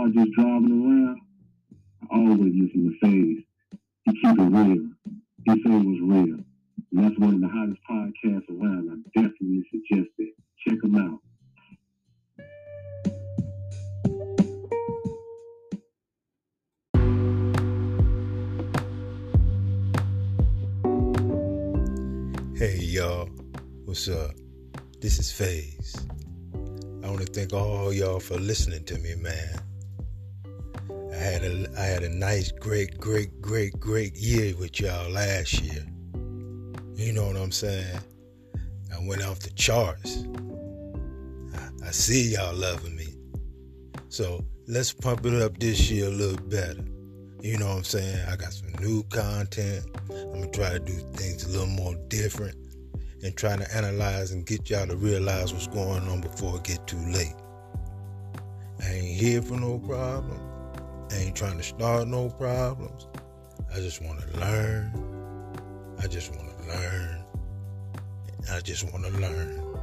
car just driving around, I always listen to. He keep it real. He say it was real. And that's one of the hottest podcasts around. I definitely suggest it. Check him out. Hey y'all, what's up? This is Phaze. I want to thank all y'all for listening to me, man. I had a I had a nice, great, great, great, great year with y'all last year. You know what I'm saying? I went off the charts. I, I see y'all loving me. So let's pump it up this year a little better. You know what I'm saying? I got some new content. I'm gonna try to do things a little more different and try to analyze and get y'all to realize what's going on before it get too late. I ain't here for no problem. Ain't trying to start no problems. I just want to learn. I just want to learn. I just want to learn.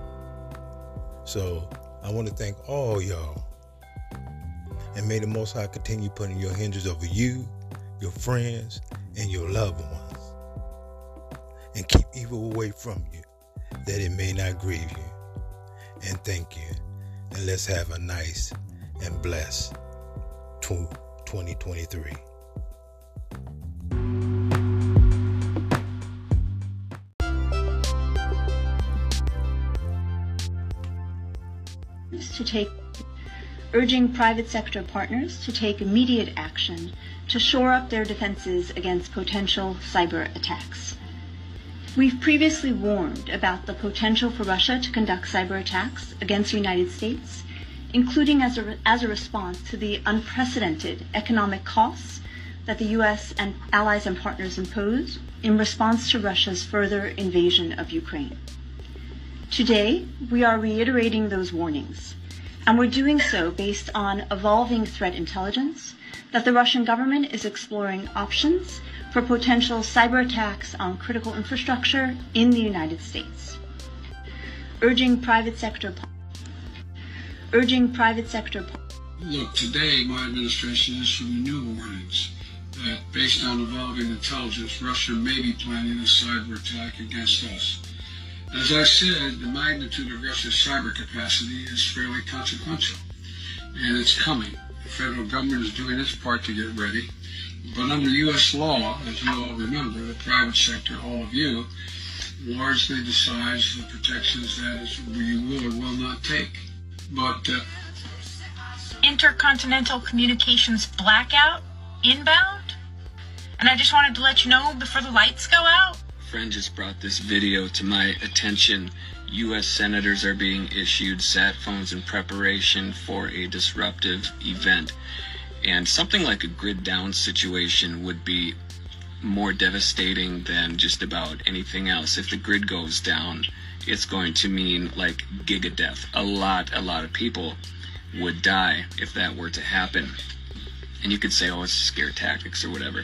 So I want to thank all y'all. And may the Most High continue putting your hinges over you, your friends, and your loved ones. And keep evil away from you, that it may not grieve you. And thank you. And let's have a nice and blessed tw- 2023. to take urging private sector partners to take immediate action to shore up their defenses against potential cyber attacks. We've previously warned about the potential for Russia to conduct cyber attacks against the United States, including as a, as a response to the unprecedented economic costs that the U.S. and allies and partners impose in response to Russia's further invasion of Ukraine. Today, we are reiterating those warnings, and we're doing so based on evolving threat intelligence that the Russian government is exploring options for potential cyber attacks on critical infrastructure in the United States. Urging private sector urging private sector Look, today my administration issued new warnings that uh, based on evolving intelligence, Russia may be planning a cyber attack against us. As I said, the magnitude of Russia's cyber capacity is fairly consequential, and it's coming. The federal government is doing its part to get ready, but under U.S. law, as you all remember, the private sector, all of you, largely decides the protections that you will or will not take. But uh, intercontinental communications blackout inbound. And I just wanted to let you know before the lights go out. friend just brought this video to my attention. U.S. senators are being issued sat phones in preparation for a disruptive event. And something like a grid down situation would be more devastating than just about anything else. If the grid goes down, it's going to mean like giga death. A lot, a lot of people would die if that were to happen. And you could say, oh, it's scare tactics or whatever.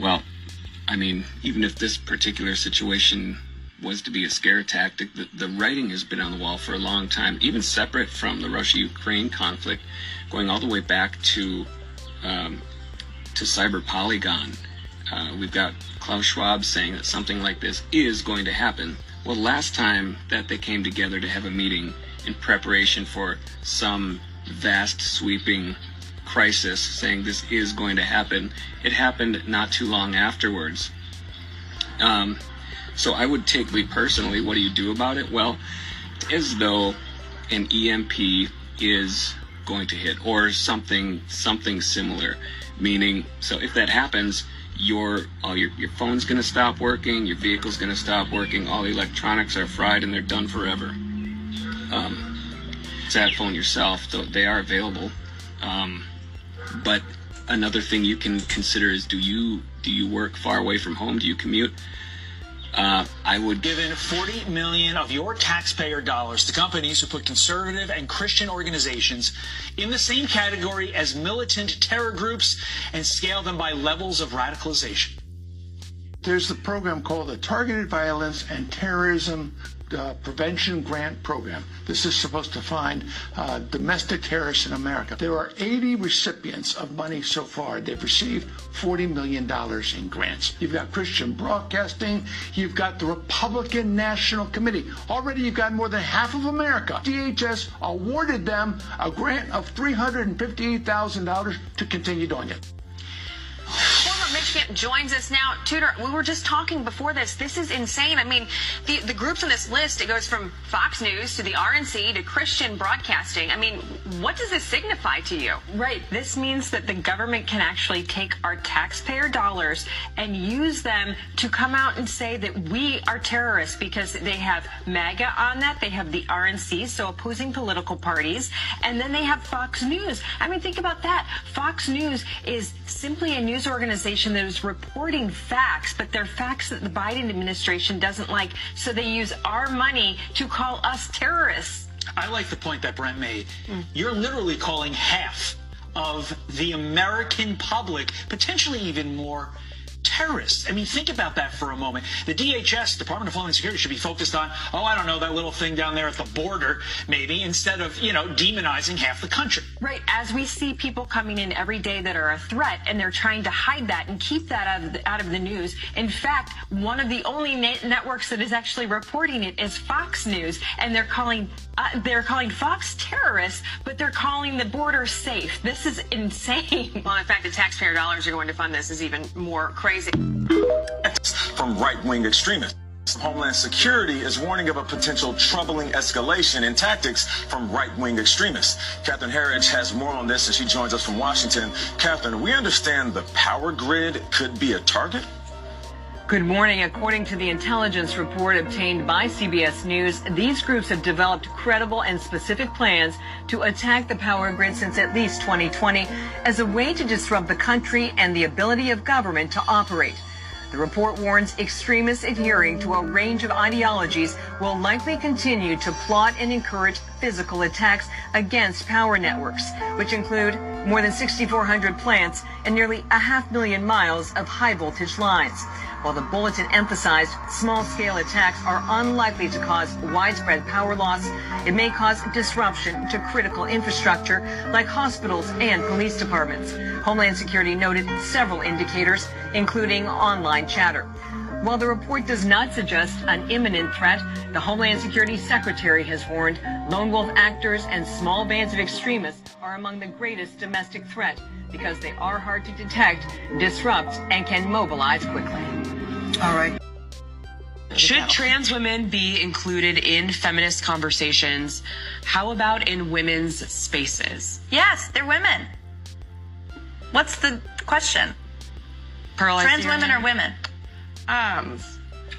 Well, I mean, even if this particular situation was to be a scare tactic, the, the writing has been on the wall for a long time, even separate from the Russia Ukraine conflict, going all the way back to, um, to Cyber Polygon. uh, we've got Klaus Schwab saying that something like this is going to happen. Well, last time that they came together to have a meeting in preparation for some vast sweeping crisis, saying this is going to happen, it happened not too long afterwards. Um, so I would take me personally, what do you do about it? Well, as though an EMP is going to hit or something something similar meaning so if that happens your your, your phone's going to stop working your vehicle's going to stop working all the electronics are fried and they're done forever. Um, sat phone yourself though they are available. Um, but another thing you can consider is do you do you work far away from home? Do you commute uh, I would given 40 million of your taxpayer dollars to companies who put conservative and Christian organizations in the same category as militant terror groups and scale them by levels of radicalization. There's the program called the Targeted Violence and Terrorism uh, Prevention Grant Program. This is supposed to find uh, domestic terrorists in America. There are 80 recipients of money so far. They've received $40 million in grants. You've got Christian Broadcasting. You've got the Republican National Committee. Already you've got more than half of America. DHS awarded them a grant of $358,000 to continue doing it. Joins us now. Tudor, we were just talking before this. This is insane. I mean, the, the groups on this list, it goes from Fox News to the RNC to Christian Broadcasting. I mean, what does this signify to you? Right. This means that the government can actually take our taxpayer dollars and use them to come out and say that we are terrorists because they have MAGA on that. They have the RNC, so opposing political parties. And then they have Fox News. I mean, think about that. Fox News is simply a news organization that is reporting facts, but they're facts that the Biden administration doesn't like. So they use our money to call us terrorists. I like the point that Brent made. Mm. You're literally calling half of the American public, potentially even more, terrorists. I mean, think about that for a moment. The DHS, Department of Homeland Security, should be focused on, oh, I don't know, that little thing down there at the border, maybe, instead of, you know, demonizing half the country. Right. As we see people coming in every day that are a threat, and they're trying to hide that and keep that out of the, out of the news. In fact, one of the only networks that is actually reporting it is Fox News, and they're calling uh, they're calling Fox terrorists, but they're calling the border safe. This is insane. Well, in fact, the taxpayer dollars are going to fund this is even more crazy. From right-wing extremists. Homeland Security is warning of a potential troubling escalation in tactics from right-wing extremists. Catherine Herridge has more on this as she joins us from Washington. Catherine, we understand the power grid could be a target? Good morning. According to the intelligence report obtained by CBS News, these groups have developed credible and specific plans to attack the power grid since at least 2020 as a way to disrupt the country and the ability of government to operate. The report warns extremists adhering to a range of ideologies will likely continue to plot and encourage physical attacks against power networks, which include more than 6,400 plants and nearly a half million miles of high voltage lines. While the bulletin emphasized small-scale attacks are unlikely to cause widespread power loss, it may cause disruption to critical infrastructure like hospitals and police departments. Homeland Security noted several indicators, including online chatter. While the report does not suggest an imminent threat, the Homeland Security Secretary has warned lone wolf actors and small bands of extremists are among the greatest domestic threat because they are hard to detect, disrupt, and can mobilize quickly. All right. Should trans women be included in feminist conversations? How about in women's spaces? Yes, they're women. What's the question? Pearl, trans women or women? Um,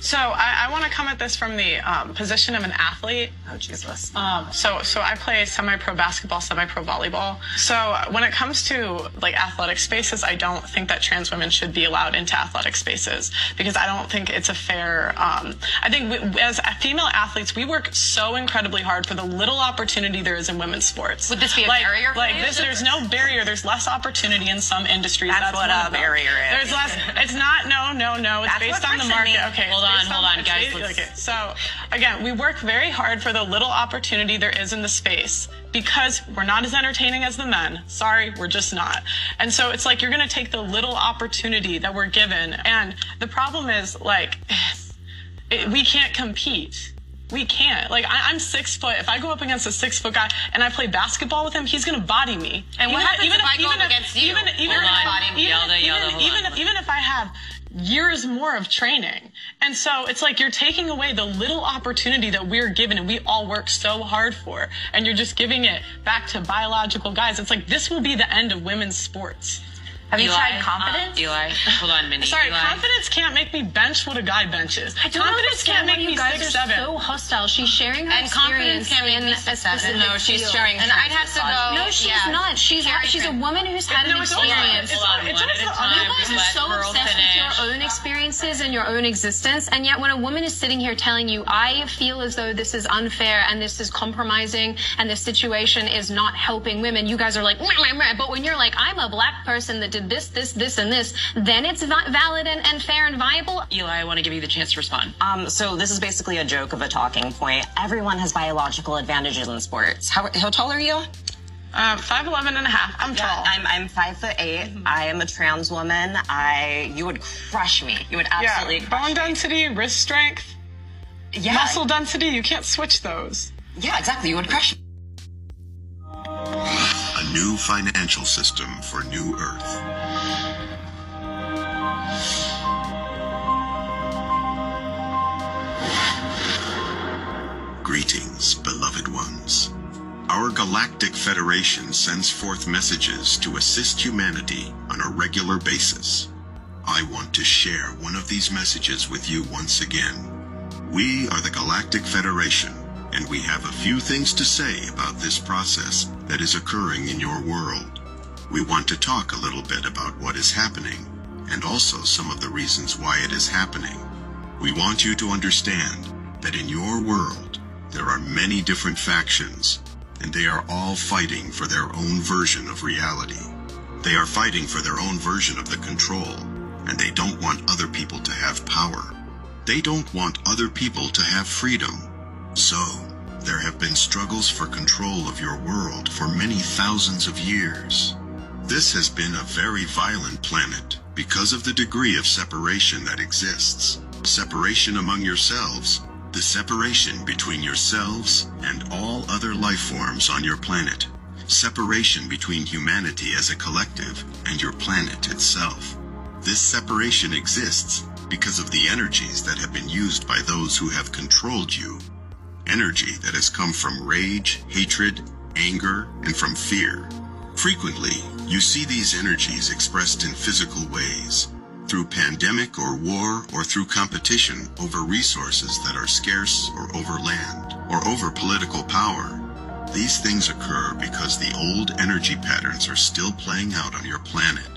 so I, I want to come at this from the um, position of an athlete. Oh Jesus! Um, so so I play semi-pro basketball, semi-pro volleyball. So when it comes to like athletic spaces, I don't think that trans women should be allowed into athletic spaces because I don't think it's a fair. Um, I think we, as female athletes, we work so incredibly hard for the little opportunity there is in women's sports. Would this be a like, barrier? like this, there's no barrier. There's less opportunity in some industries. That's, That's what a barrier is. There's less. It's not. No, no, no. It's That's based on the market. means. Okay. Hold on. On, hold on, guys, Okay, so again, we work very hard for the little opportunity there is in the space because we're not as entertaining as the men. Sorry, we're just not. And so it's like you're going to take the little opportunity that we're given. And the problem is like, it, we can't compete. We can't. Like, I, I'm six foot. If I go up against a six foot guy and I play basketball with him, he's gonna body me. And what happens if I go up against you? Even, even, if, even, even, even, even if I have years more of training. And so it's like you're taking away the little opportunity that we're given and we all work so hard for. And you're just giving it back to biological guys. It's like this will be the end of women's sports. Have you tried confidence? uh, Eli, hold on, Minnie. Sorry, Eli. confidence can't make me bench what a guy benches. I don't confidence can't make you me guys six are seven. so hostile. She's sharing her And confidence experience can't make in me a six seven. specific No, she's sharing And I'd have to go- No, she's yeah. not. She's Carry she's a woman who's had No, an experience. it's all- it's one just at a the- time. You guys are so obsessed finish. with your own experiences and your own existence, and yet when a woman is sitting here telling you, "I feel as though this is unfair and this is compromising and this situation is not helping women," you guys are like, meh, meh, meh. but when you're like, "I'm a black person that did this, this, this, and this," then it's va- valid and, and fair and viable. Eli, I want to give you the chance to respond. Um, so this is basically a joke of a talking point. Everyone has biological advantages in sports. How, how tall are you? Uh, 5'11 and a half. I'm tall. I'm, I'm five foot 8 I am a trans woman. I you would crush me. You would absolutely yeah, crush bone density, wrist strength, Yeah. muscle density. You can't switch those. Yeah, exactly. You would crush me. A new financial system for New Earth. Greetings, beloved ones. Our Galactic Federation sends forth messages to assist humanity on a regular basis. I want to share one of these messages with you once again. We are the Galactic Federation, and we have a few things to say about this process that is occurring in your world. We want to talk a little bit about what is happening, and also some of the reasons why it is happening. We want you to understand that in your world, there are many different factions, and they are all fighting for their own version of reality. They are fighting for their own version of the control, and they don't want other people to have power. They don't want other people to have freedom. So, there have been struggles for control of your world for many thousands of years. This has been a very violent planet because of the degree of separation that exists. Separation among yourselves, the separation between yourselves and all other life forms on your planet. Separation between humanity as a collective and your planet itself. This separation exists because of the energies that have been used by those who have controlled you. Energy that has come from rage, hatred, anger, and from fear. Frequently, you see these energies expressed in physical ways, through pandemic or war or through competition over resources that are scarce or over land or over political power. These things occur because the old energy patterns are still playing out on your planet.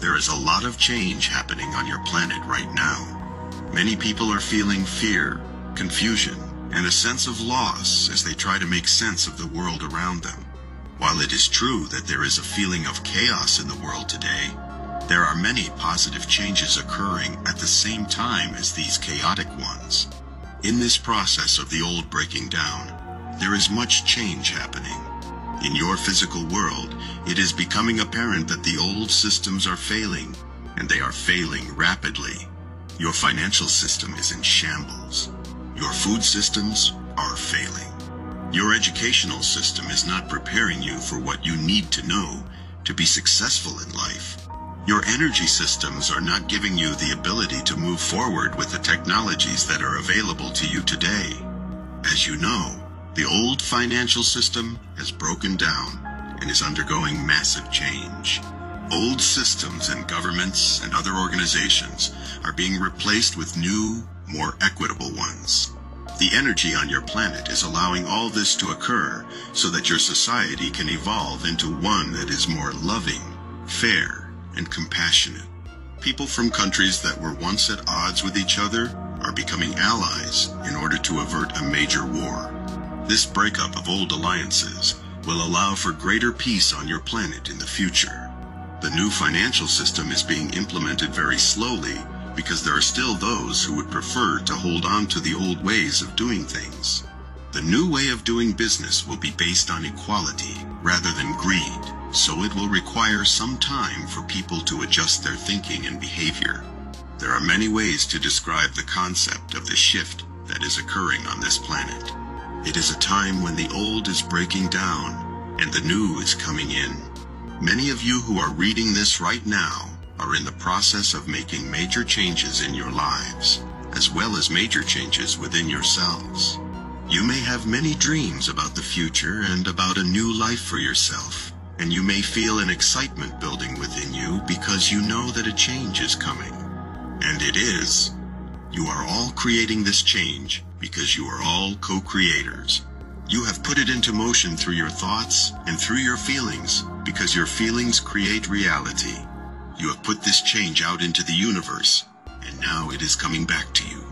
There is a lot of change happening on your planet right now. Many people are feeling fear, confusion, and a sense of loss as they try to make sense of the world around them. While it is true that there is a feeling of chaos in the world today, there are many positive changes occurring at the same time as these chaotic ones. In this process of the old breaking down, there is much change happening. In your physical world, it is becoming apparent that the old systems are failing, and they are failing rapidly. Your financial system is in shambles. Your food systems are failing. Your educational system is not preparing you for what you need to know to be successful in life. Your energy systems are not giving you the ability to move forward with the technologies that are available to you today. As you know, the old financial system has broken down and is undergoing massive change. Old systems and governments and other organizations are being replaced with new, more equitable ones. The energy on your planet is allowing all this to occur so that your society can evolve into one that is more loving, fair, and compassionate. People from countries that were once at odds with each other are becoming allies in order to avert a major war. This breakup of old alliances will allow for greater peace on your planet in the future. The new financial system is being implemented very slowly because there are still those who would prefer to hold on to the old ways of doing things. The new way of doing business will be based on equality rather than greed, so it will require some time for people to adjust their thinking and behavior. There are many ways to describe the concept of the shift that is occurring on this planet. It is a time when the old is breaking down and the new is coming in. Many of you who are reading this right now are in the process of making major changes in your lives, as well as major changes within yourselves. You may have many dreams about the future and about a new life for yourself, and you may feel an excitement building within you because you know that a change is coming. And it is. You are all creating this change because you are all co-creators. You have put it into motion through your thoughts and through your feelings because your feelings create reality. You have put this change out into the universe and now it is coming back to you.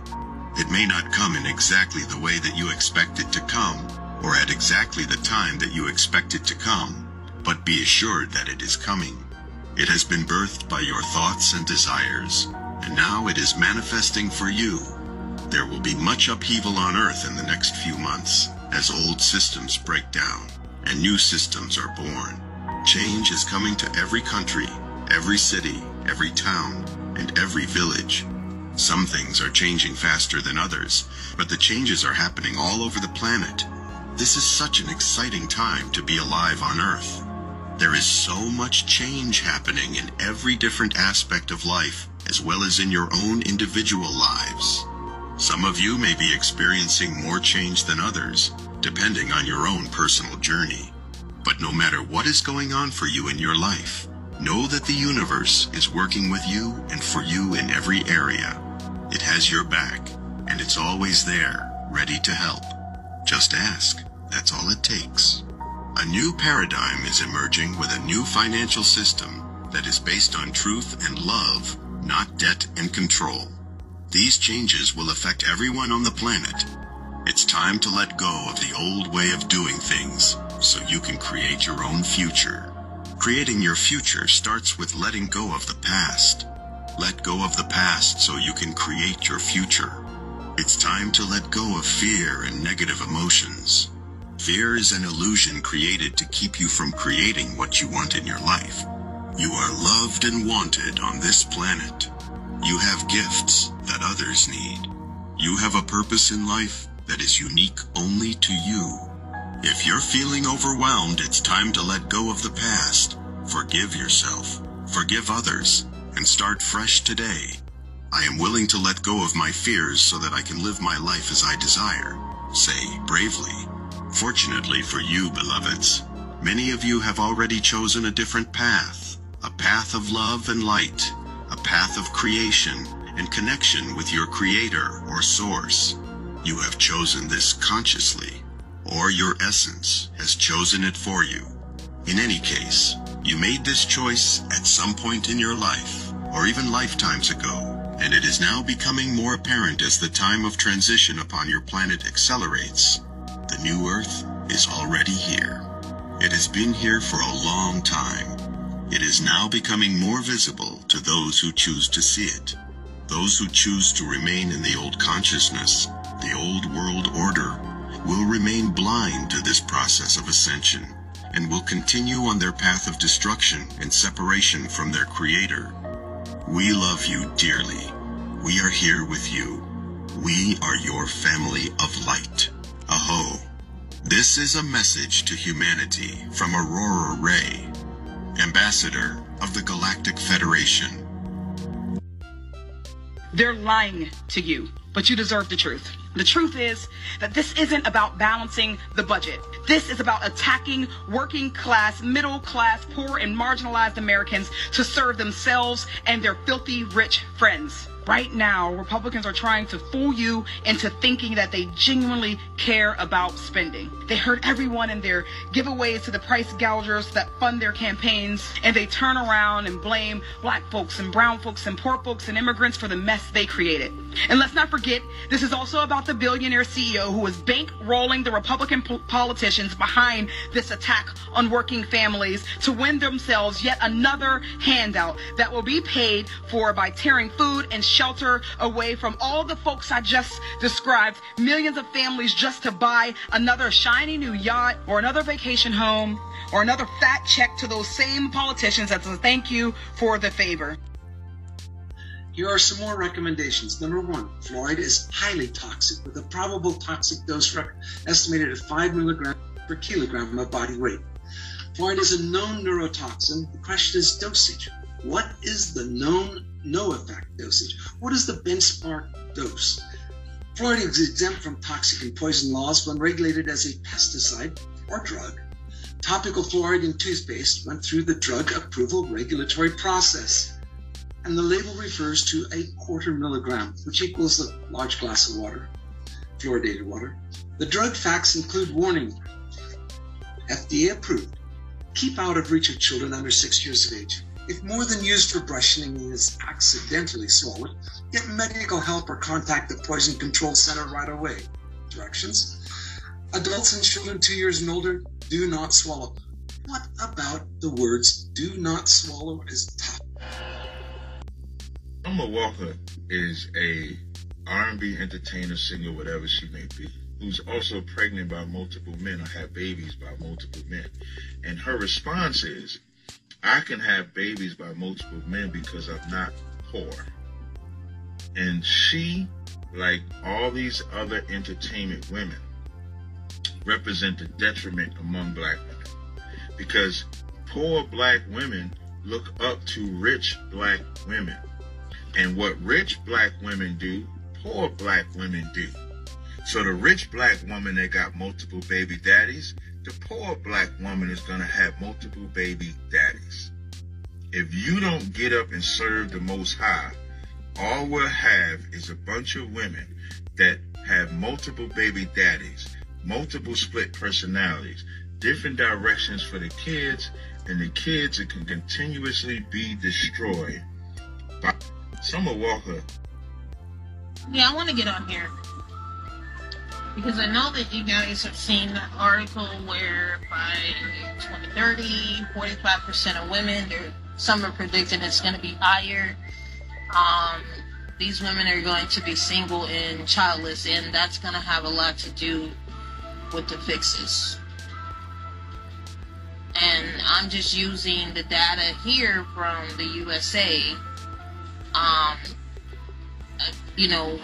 It may not come in exactly the way that you expect it to come or at exactly the time that you expect it to come, but be assured that it is coming. It has been birthed by your thoughts and desires, and now it is manifesting for you. There will be much upheaval on Earth in the next few months as old systems break down and new systems are born. Change is coming to every country, every city, every town, and every village. Some things are changing faster than others, but the changes are happening all over the planet. This is such an exciting time to be alive on Earth. There is so much change happening in every different aspect of life, as well as in your own individual lives. Some of you may be experiencing more change than others, depending on your own personal journey. But no matter what is going on for you in your life, know that the universe is working with you and for you in every area. It has your back, and it's always there, ready to help. Just ask. That's all it takes. A new paradigm is emerging with a new financial system that is based on truth and love, not debt and control. These changes will affect everyone on the planet. It's time to let go of the old way of doing things so you can create your own future. Creating your future starts with letting go of the past. Let go of the past so you can create your future. It's time to let go of fear and negative emotions. Fear is an illusion created to keep you from creating what you want in your life. You are loved and wanted on this planet. You have gifts that others need. You have a purpose in life that is unique only to you. If you're feeling overwhelmed, it's time to let go of the past. Forgive yourself. Forgive others. And start fresh today. I am willing to let go of my fears so that I can live my life as I desire. Say bravely. Fortunately for you, beloveds, many of you have already chosen a different path. A path of love and light. A path of creation and connection with your creator or source. You have chosen this consciously, or your essence has chosen it for you. In any case, you made this choice at some point in your life, or even lifetimes ago, and it is now becoming more apparent as the time of transition upon your planet accelerates. The new Earth is already here. It has been here for a long time. It is now becoming more visible to those who choose to see it. Those who choose to remain in the old consciousness, the old world order, will remain blind to this process of ascension and will continue on their path of destruction and separation from their creator. We love you dearly. We are here with you. We are your family of light. Aho. This is a message to humanity from Aurora Ray, Ambassador of the Galactic Federation. They're lying to you, but you deserve the truth. The truth is that this isn't about balancing the budget. This is about attacking working class, middle class, poor, and marginalized Americans to serve themselves and their filthy rich friends. Right now, Republicans are trying to fool you into thinking that they genuinely care about spending. They hurt everyone in their giveaways to the price gougers that fund their campaigns, and they turn around and blame black folks and brown folks and poor folks and immigrants for the mess they created. And let's not forget, this is also about the billionaire CEO who is bankrolling the Republican po- politicians behind this attack on working families to win themselves yet another handout that will be paid for by tearing food and shelter away from all the folks I just described, millions of families just to buy another shiny new yacht or another vacation home or another fat check to those same politicians as a thank you for the favor. Here are some more recommendations. Number one, fluoride is highly toxic with a probable toxic dose estimated at 5 milligrams per kilogram of body weight. Fluoride is a known neurotoxin. The question is dosage. What is the known no effect dosage? What is the benchmark dose? Fluoride is exempt from toxic and poison laws when regulated as a pesticide or drug. Topical fluoride in toothpaste went through the drug approval regulatory process. And the label refers to a quarter milligram, which equals a large glass of water, fluoridated water. The drug facts include warning FDA approved. Keep out of reach of children under six years of age. If more than used for brushing is accidentally swallowed, get medical help or contact the Poison Control Center right away. Directions Adults and children two years and older do not swallow. What about the words do not swallow is tough? Summer Walker is a R&B entertainer, singer, whatever she may be, who's also pregnant by multiple men or have babies by multiple men. And her response is, I can have babies by multiple men because I'm not poor. And she, like all these other entertainment women, represent the detriment among black women. Because poor black women look up to rich black women. And what rich black women do, poor black women do. So the rich black woman that got multiple baby daddies, the poor black woman is going to have multiple baby daddies. If you don't get up and serve the Most High, all we'll have is a bunch of women that have multiple baby daddies, multiple split personalities, different directions for the kids, and the kids can continuously be destroyed by Summer Walker. Yeah, I want to get on here because I know that you guys have seen that article where by 2030, 45% of women, some are predicting it's going to be higher. Um, these women are going to be single and childless, and that's going to have a lot to do with the fixes. And I'm just using the data here from the USA. Um, you know,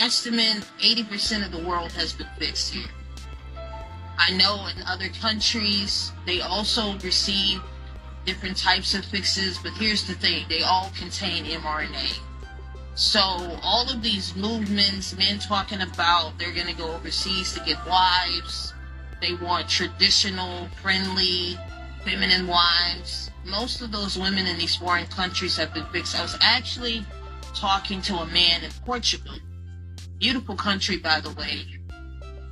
estimate 80% of the world has been fixed here. I know in other countries they also receive different types of fixes, but here's the thing they all contain mRNA. So, all of these movements, men talking about they're going to go overseas to get wives, they want traditional, friendly, feminine wives. Most of those women in these foreign countries have been fixed. I was actually talking to a man in Portugal Beautiful country, by the way.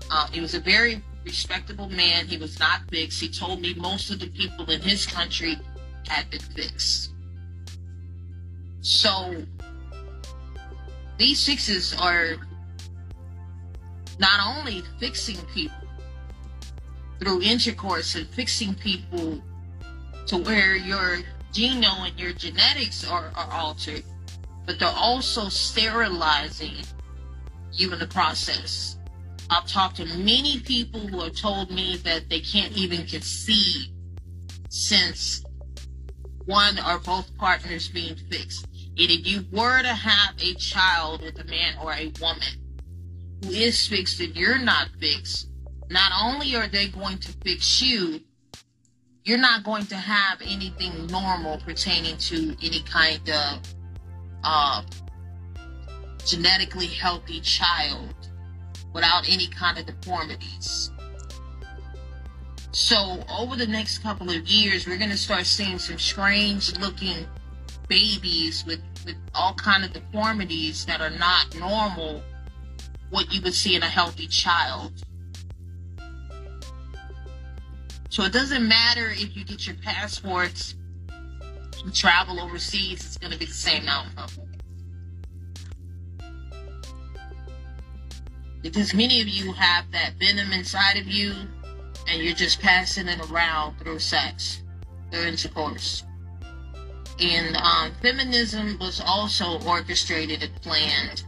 Uh, he was a very respectable man. He was not fixed. He told me most of the people in his country had been fixed. So these fixes are not only fixing people through intercourse and fixing people to where your genome and your genetics are, are altered, but they're also sterilizing you in the process. I've talked to many people who have told me that they can't even conceive since one or both partners being fixed. And if you were to have a child with a man or a woman who is fixed and you're not fixed, not only are they going to fix you, you're not going to have anything normal pertaining to any kind of uh, genetically healthy child without any kind of deformities. So over the next couple of years, we're going to start seeing some strange looking babies with, with all kind of deformities that are not normal what you would see in a healthy child. So it doesn't matter if you get your passports to travel overseas, it's going to be the same outcome. Because many of you have that venom inside of you and you're just passing it around through sex, through intercourse. And um, feminism was also orchestrated and planned.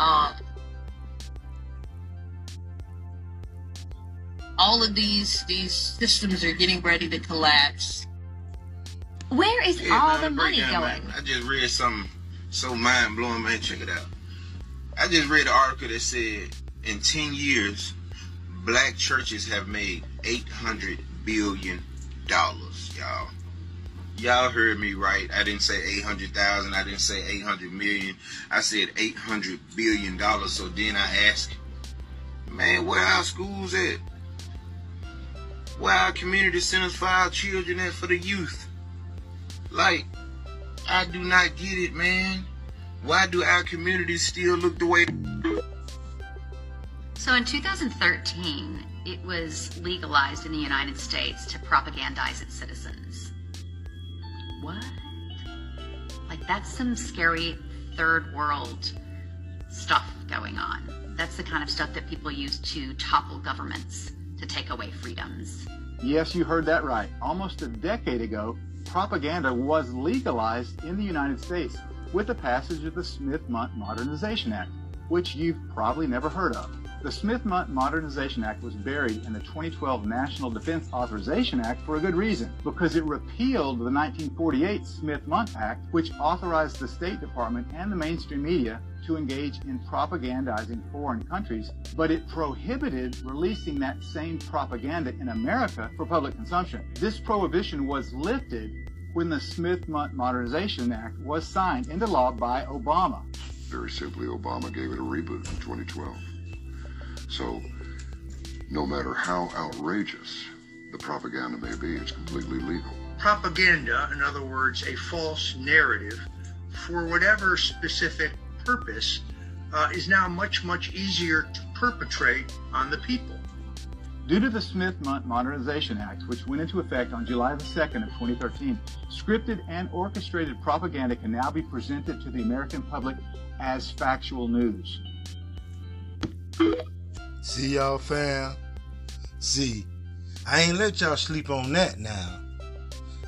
Um, all of these these systems are getting ready to collapse. Where is Yeah, all the money breakdown, going? man. I just read something so mind blowing, man. Check it out. I just read an article that said in 10 years, black churches have made 800 billion dollars, y'all. Y'all heard me right. I didn't say 800,000. I didn't say 800 million. I said 800 billion dollars. So then I asked, man, where our schools at? Where our community centers for our children and for the youth? Like, I do not get it, man. Why do our communities still look the way? So in 2013, it was legalized in the United States to propagandize its citizens. What? Like, that's some scary third world stuff going on. That's the kind of stuff that people use to topple governments to take away freedoms. Yes, you heard that right. Almost a decade ago, propaganda was legalized in the United States with the passage of the Smith-Mundt Modernization Act, which you've probably never heard of. The Smith-Mundt Modernization Act was buried in the 2012 National Defense Authorization Act for a good reason, because it repealed the 1948 Smith-Mundt Act, which authorized the State Department and the mainstream media to engage in propagandizing foreign countries, but it prohibited releasing that same propaganda in America for public consumption. This prohibition was lifted when the Smith-Mundt Modernization Act was signed into law by Obama. Very simply, Obama gave it a reboot in 2012. So, no matter how outrageous the propaganda may be, it's completely legal. propaganda, in other words, a false narrative, for whatever specific purpose, uh, is now much, much easier to perpetrate on the people. Due to the Smith-Mundt Modernization Act, which went into effect on July the 2nd of 2013, scripted and orchestrated propaganda can now be presented to the American public as factual news. See y'all fam? See, I ain't let y'all sleep on that now.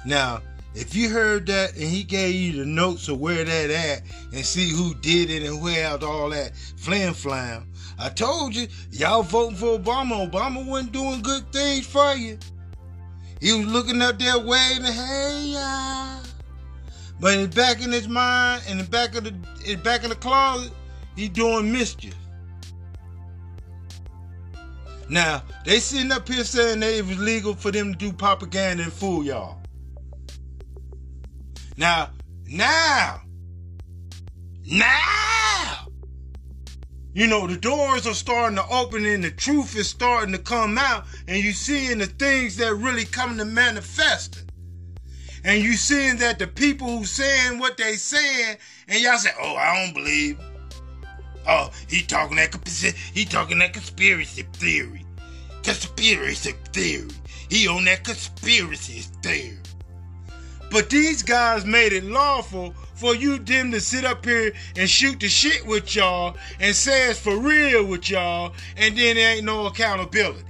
Now, if you heard that and he gave you the notes of where that at and see who did it and where out all that flam flam, I told you, y'all voting for Obama. Obama wasn't doing good things for you. He was looking up there waving, hey y'all. But in back in his mind, in the back of the in back of the closet, he doing mischief. Now, they sitting up here saying that it was legal for them to do propaganda and fool y'all. Now, now, now, you know, the doors are starting to open and the truth is starting to come out and you seeing the things that really come to manifest. And you seeing that the people who saying what they saying and y'all say, oh, I don't believe. Oh, he talking that conspiracy. He talking that conspiracy theory. Conspiracy theory. He on that conspiracy theory. But these guys made it lawful for you them to sit up here and shoot the shit with y'all and say it's for real with y'all, and then there ain't no accountability.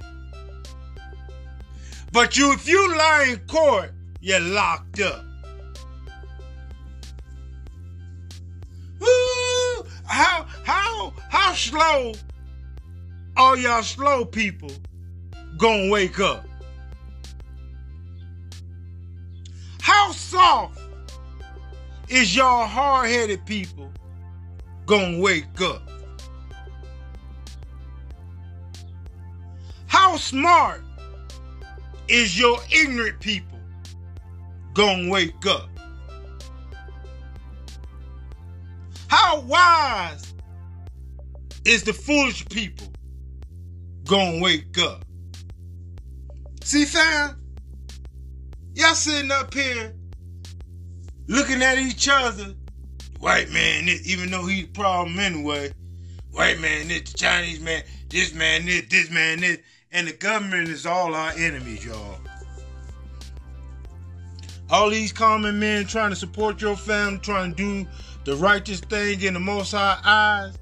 But you, if you lie in court, you're locked up. How how how slow are y'all slow people gonna wake up? How soft is y'all hard-headed people gonna wake up? How smart is your ignorant people gonna wake up? How wise is the foolish people gonna wake up? See, fam, y'all sitting up here looking at each other. White man, even though he's the problem anyway. White man, this, the Chinese man, this man, this, this man, this. And the government is all our enemies, y'all. All these common men trying to support your family, trying to do the righteous thing in the most high eyes.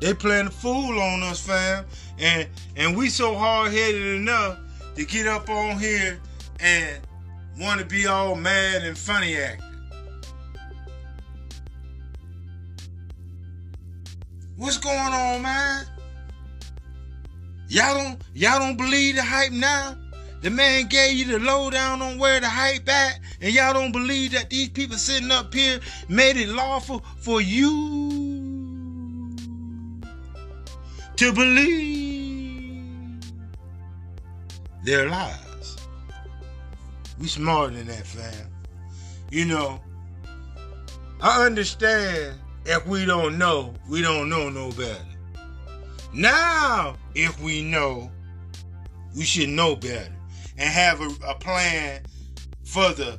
They playing the fool on us, fam. And and we so hard headed enough to get up on here and want to be all mad and funny acting. What's going on, man? Y'all don't y'all don't believe the hype now? The man gave you the lowdown on where the hype at, and y'all don't believe that these people sitting up here made it lawful for you to believe their lies. We smarter than that, fam. You know, I understand if we don't know, we don't know no better. Now, if we know, we should know better and have a, a plan further.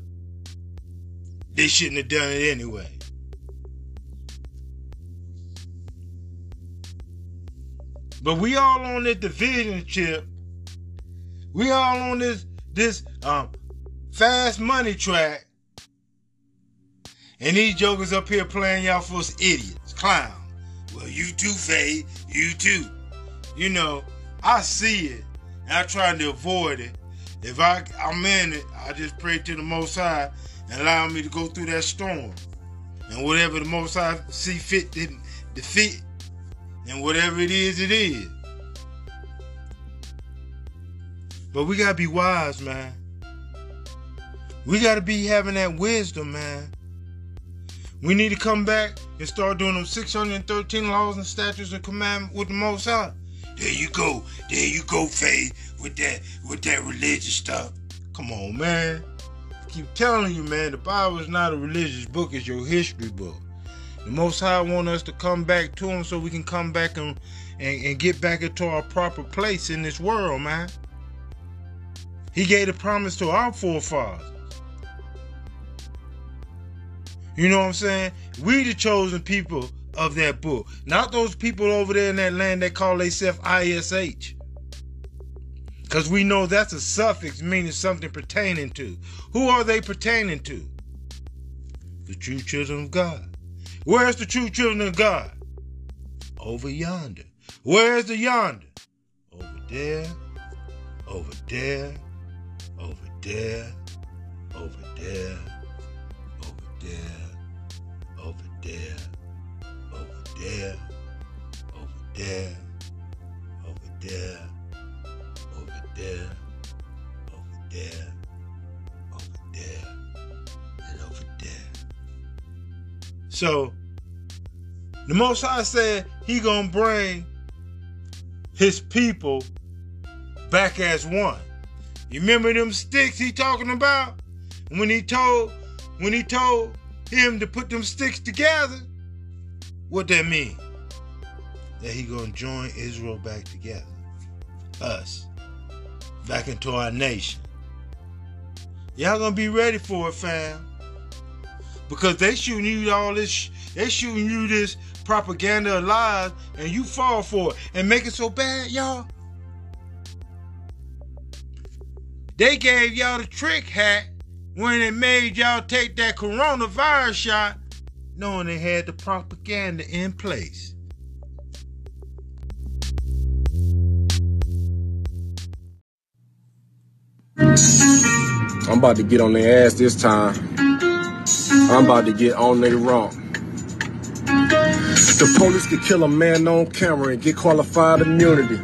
They shouldn't have done it anyway. But we all on this division chip. We all on this this um fast money track. And these jokers up here playing y'all for us idiots, clown. Well, you too, Phaze. You too. You know, I see it. And I try to avoid it. If I, I'm in it, I just pray to the Most High and allow me to go through that storm. And whatever the Most High see fit to defeat, and whatever it is, it is. But we gotta be wise, man. We gotta be having that wisdom, man. We need to come back and start doing them 613 laws and statutes and commandments with the Most High. There you go. There you go, Phaze, with that with that religious stuff. Come on, man. I keep telling you, man, the Bible is not a religious book, it's your history book. The Most High want us to come back to Him so we can come back and, and, and get back into our proper place in this world, man. He gave a promise to our forefathers. You know what I'm saying? We the chosen people of that book. Not those people over there in that land that call themselves ISH. Because we know that's a suffix meaning something pertaining to. Who are they pertaining to? The true children of God. Where's the true children of God? Over yonder. Where's the yonder? Over there, over there, over there, over there, over there, over there, there, over there, over there, over there, over there, over there, and over there. So the Most High said he gonna bring his people back as one. You remember them sticks he talking about? When he told when he told him to put them sticks together, what that mean? That he gonna join Israel back together. Us. Back into our nation. Y'all gonna be ready for it, fam. Because they shooting you all this, they shooting you this propaganda of lies, and you fall for it and make it so bad, y'all. They gave y'all the trick hat when they made y'all take that coronavirus shot, knowing they had the propaganda in place. I'm about to get on their ass this time. I'm about to get on their rump. The police could kill a man on camera and get qualified immunity.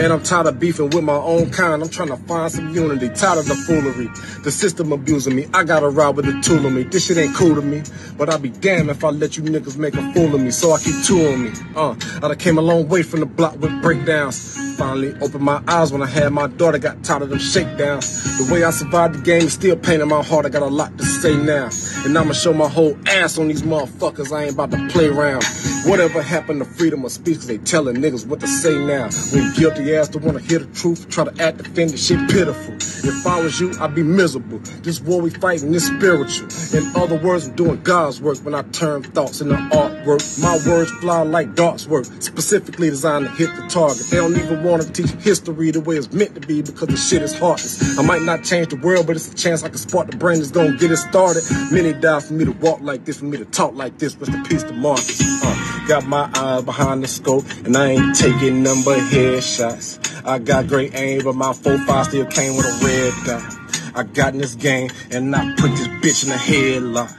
And I'm tired of beefing with my own kind. I'm trying to find some unity. Tired of the foolery. The system abusing me. I got to ride with the tool of me. This shit ain't cool to me. But I'll be damned if I let you niggas make a fool of me. So I keep two on me. Uh, I done came a long way from the block with breakdowns. Finally opened my eyes when I had my daughter. Got tired of them shakedowns. The way I survived the game is still pain in my heart. I got a lot to say now. And I'ma show my whole ass on these motherfuckers. I ain't about to play around. Whatever happened to freedom of speech? Cause they telling niggas what to say now. When guilty ass don't wanna hear the truth, try to act offended, shit pitiful. If I was you, I'd be miserable. This war we fighting is spiritual. In other words, I'm doing God's work when I turn thoughts into artwork. My words fly like darts work, specifically designed to hit the target. They don't even want to teach history the way it's meant to be because the shit is heartless. I might not change the world, but it's a chance I can spark the brain that's gonna get it started. Many die for me to walk like this, for me to talk like this. Rest in peace to Marcus. Uh, got my eyes behind the scope, and I ain't taking number headshots. I got great aim, but my 4-5 still came with a red dot. I got in this game and I put this bitch in the headlock.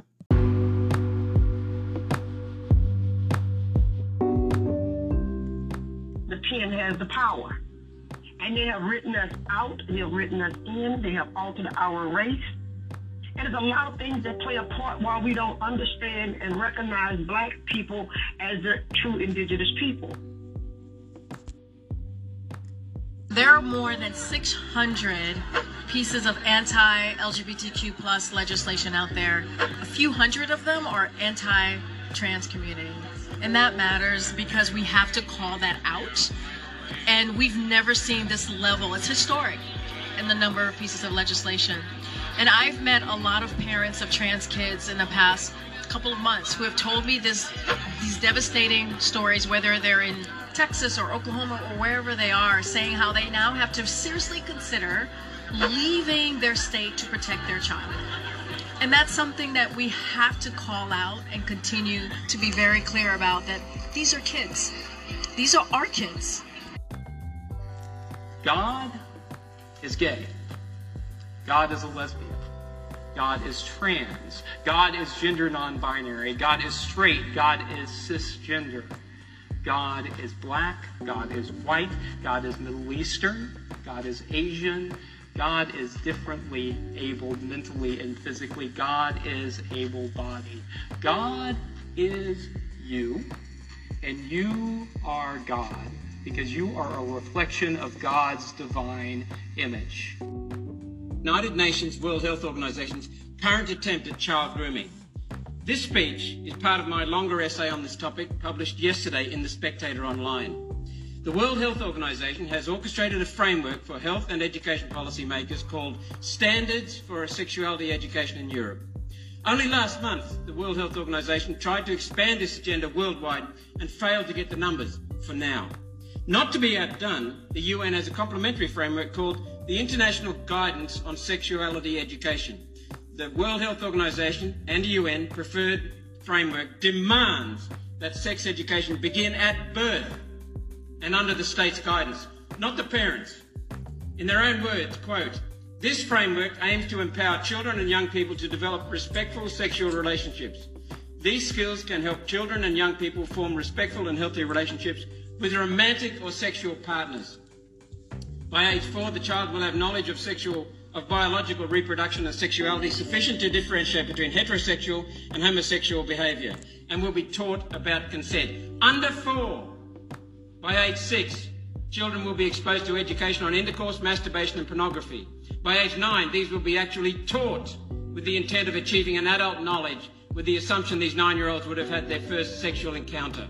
Has the power. And they have written us out, they have written us in, they have altered our race. And there's a lot of things that play a part while we don't understand and recognize black people as the true indigenous people. There are more than 600 pieces of anti-LGBTQ plus legislation out there. A few hundred of them are anti-trans community. And that matters because we have to call that out. And we've never seen this level. It's historic in the number of pieces of legislation. And I've met a lot of parents of trans kids in the past couple of months who have told me this these devastating stories, whether they're in Texas or Oklahoma or wherever they are, saying how they now have to seriously consider leaving their state to protect their child. And that's something that we have to call out and continue to be very clear about that these are kids. These are our kids. God is gay. God is a lesbian. God is trans. God is gender non binary. God is straight. God is cisgender. God is black. God is white. God is Middle Eastern. God is Asian. God is differently abled mentally and physically. God is able bodied. God is you, and you are God because you are a reflection of God's divine image. United Nations World Health Organization's current attempt at child grooming. This speech is part of my longer essay on this topic published yesterday in The Spectator Online. The World Health Organization has orchestrated a framework for health and education policymakers called Standards for Sexuality Education in Europe. Only last month, the World Health Organization tried to expand this agenda worldwide and failed to get the numbers for now. Not to be outdone, the UN has a complementary framework called the International Guidance on Sexuality Education. The World Health Organization and the UN preferred framework demands that sex education begin at birth and under the state's guidance, not the parents. In their own words, quote, this framework aims to empower children and young people to develop respectful sexual relationships. These skills can help children and young people form respectful and healthy relationships with romantic or sexual partners. By age four, the child will have knowledge of sexual of biological reproduction and sexuality sufficient to differentiate between heterosexual and homosexual behaviour and will be taught about consent. Under four, by age six, children will be exposed to education on intercourse, masturbation and pornography. By age nine, these will be actually taught with the intent of achieving an adult knowledge with the assumption these nine-year-olds would have had their first sexual encounter.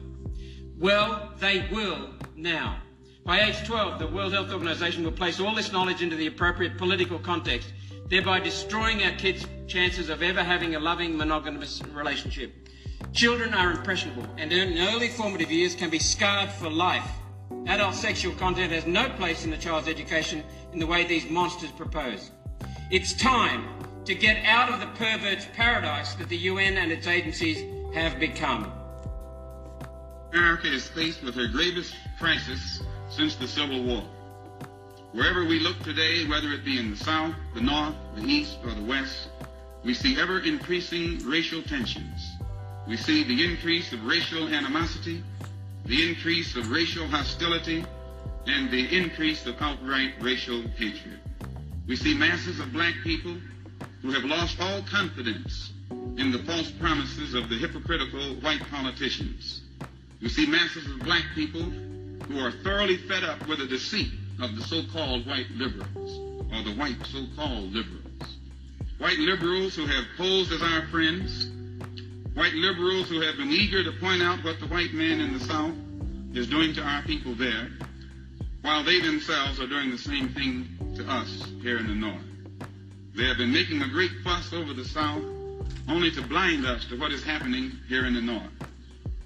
Well, they will now. By age 12, the World Health Organization will place all this knowledge into the appropriate political context, thereby destroying our kids' chances of ever having a loving monogamous relationship. Children are impressionable and in early formative years can be scarred for life. Adult sexual content has no place in the child's education in the way these monsters propose. It's time to get out of the pervert's paradise that the UN and its agencies have become. America is faced with her gravest crisis since the Civil War. Wherever we look today, whether it be in the South, the North, the East, or the West, we see ever increasing racial tensions. We see the increase of racial animosity, the increase of racial hostility, and the increase of outright racial hatred. We see masses of black people who have lost all confidence in the false promises of the hypocritical white politicians. We see masses of black people who are thoroughly fed up with the deceit of the so-called white liberals, or the white so-called liberals. White liberals who have posed as our friends, white liberals who have been eager to point out what the white man in the South is doing to our people there, while they themselves are doing the same thing to us here in the North. They have been making a great fuss over the South only to blind us to what is happening here in the North.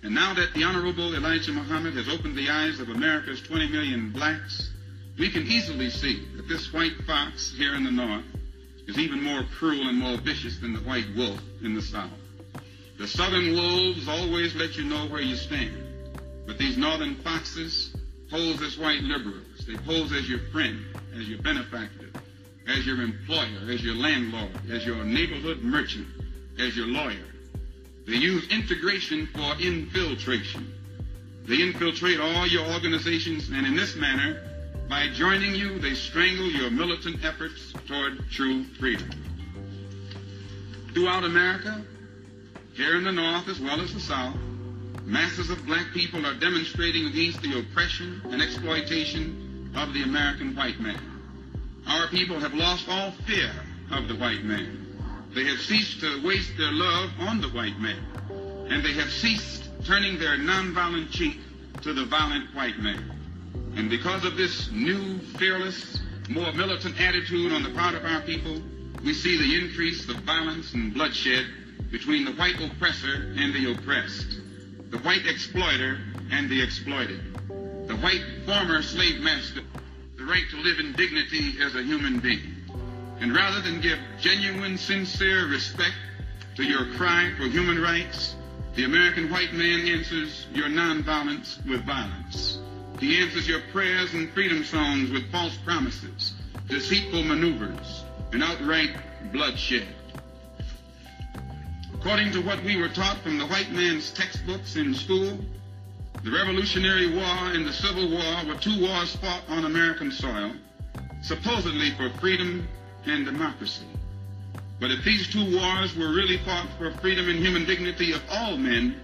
And now that the Honorable Elijah Muhammad has opened the eyes of America's 20 million blacks, we can easily see that this white fox here in the North is even more cruel and more vicious than the white wolf in the South. The Southern wolves always let you know where you stand, but these Northern foxes pose as white liberals. They pose as your friend, as your benefactor. as your employer, as your landlord, as your neighborhood merchant, as your lawyer. They use integration for infiltration. They infiltrate all your organizations, and in this manner, by joining you, they strangle your militant efforts toward true freedom. Throughout America, here in the North as well as the South, masses of black people are demonstrating against the oppression and exploitation of the American white man. Our people have lost all fear of the white man. They have ceased to waste their love on the white man, and they have ceased turning their nonviolent cheek to the violent white man. And because of this new, fearless, more militant attitude on the part of our people, we see the increase of violence and bloodshed between the white oppressor and the oppressed, the white exploiter and the exploited, the white former slave master, the right to live in dignity as a human being. And rather than give genuine, sincere respect to your cry for human rights, the American white man answers your nonviolence with violence. He answers your prayers and freedom songs with false promises, deceitful maneuvers, and outright bloodshed. According to what we were taught from the white man's textbooks in school, the Revolutionary War and the Civil War were two wars fought on American soil, supposedly for freedom and democracy. But if these two wars were really fought for freedom and human dignity of all men,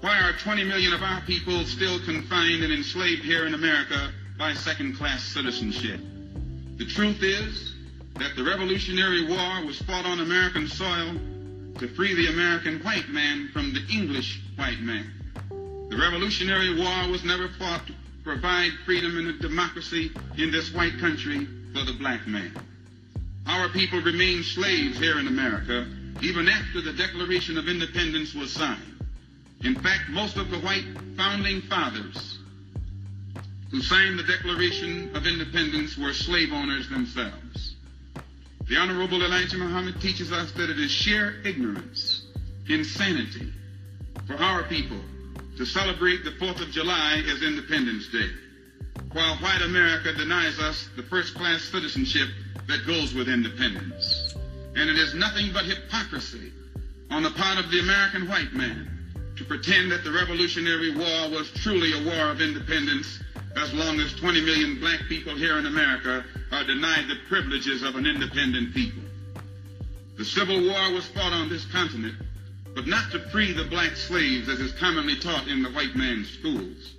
why are 20 million of our people still confined and enslaved here in America by second-class citizenship? The truth is that the Revolutionary War was fought on American soil to free the American white man from the English white man. The Revolutionary War was never fought to provide freedom and democracy in this white country for the black man. Our people remained slaves here in America even after the Declaration of Independence was signed. In fact, most of the white founding fathers who signed the Declaration of Independence were slave owners themselves. The Honorable Elijah Muhammad teaches us that it is sheer ignorance, insanity, for our people to celebrate the 4th of July as Independence Day, while white America denies us the first-class citizenship that goes with independence. And it is nothing but hypocrisy on the part of the American white man to pretend that the Revolutionary War was truly a war of independence as long as 20 million black people here in America are denied the privileges of an independent people. The Civil War was fought on this continent, but not to free the black slaves as is commonly taught in the white man's schools.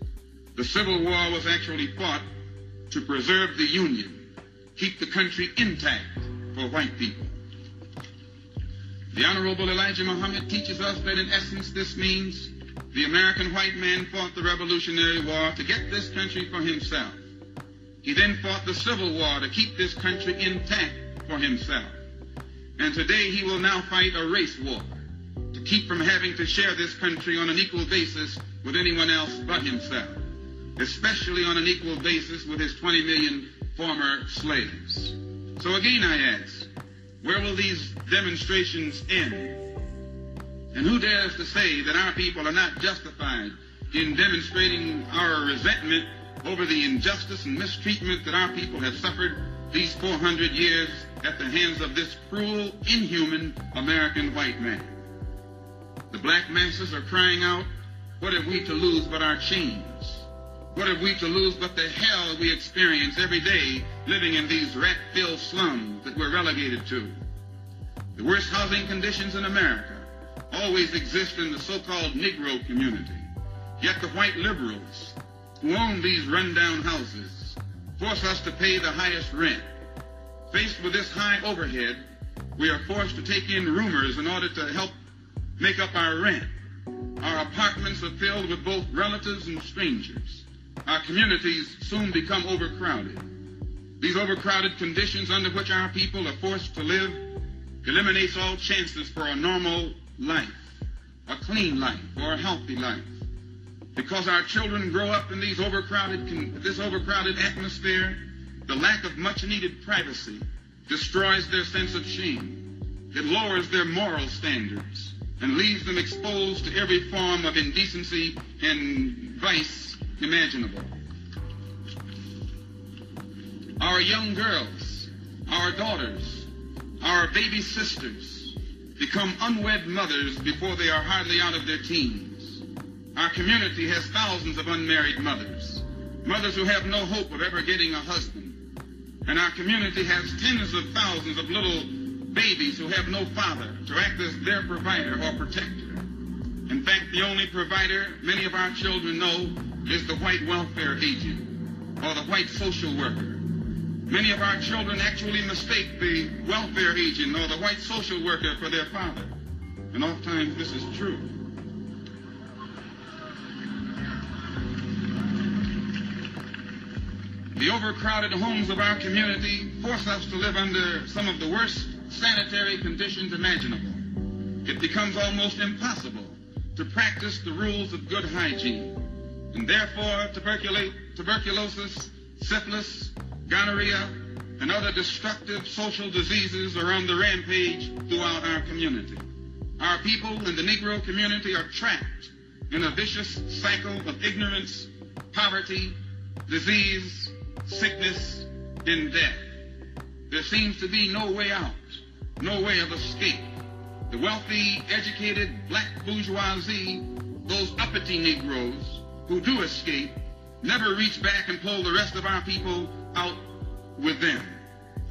The Civil War was actually fought to preserve the Union, keep the country intact for white people. The Honorable Elijah Muhammad teaches us that in essence this means the American white man fought the Revolutionary War to get this country for himself. He then fought the Civil War to keep this country intact for himself. And today he will now fight a race war to keep from having to share this country on an equal basis with anyone else but himself, especially on an equal basis with his 20 million former slaves. So again I ask, where will these demonstrations end? And who dares to say that our people are not justified in demonstrating our resentment over the injustice and mistreatment that our people have suffered these 400 years at the hands of this cruel, inhuman American white man? The black masses are crying out, what have we to lose but our chains? What have we to lose but the hell we experience every day living in these rat-filled slums that we're relegated to? The worst housing conditions in America always exist in the so-called Negro community. Yet the white liberals who own these rundown houses force us to pay the highest rent. Faced with this high overhead, we are forced to take in roomers in order to help make up our rent. Our apartments are filled with both relatives and strangers. Our communities soon become overcrowded. These overcrowded conditions under which our people are forced to live eliminates all chances for a normal life, a clean life, or a healthy life. Because our children grow up in these overcrowded, this overcrowded atmosphere, the lack of much needed privacy destroys their sense of shame. It lowers their moral standards and leaves them exposed to every form of indecency and vice imaginable. Our young girls, our daughters, our baby sisters, become unwed mothers before they are hardly out of their teens. Our community has thousands of unmarried mothers, mothers who have no hope of ever getting a husband. And our community has tens of thousands of little babies who have no father to act as their provider or protector. In fact, the only provider many of our children know is the white welfare agent or the white social worker. Many of our children actually mistake the welfare agent or the white social worker for their father. And oftentimes this is true. The overcrowded homes of our community force us to live under some of the worst sanitary conditions imaginable. It becomes almost impossible to practice the rules of good hygiene. And therefore, tuberculosis, syphilis, gonorrhea, and other destructive social diseases are on the rampage throughout our community. Our people in the Negro community are trapped in a vicious cycle of ignorance, poverty, disease, sickness, and death. There seems to be no way out, no way of escape. The wealthy, educated black bourgeoisie, those uppity Negroes who do escape, never reach back and pull the rest of our people out with them.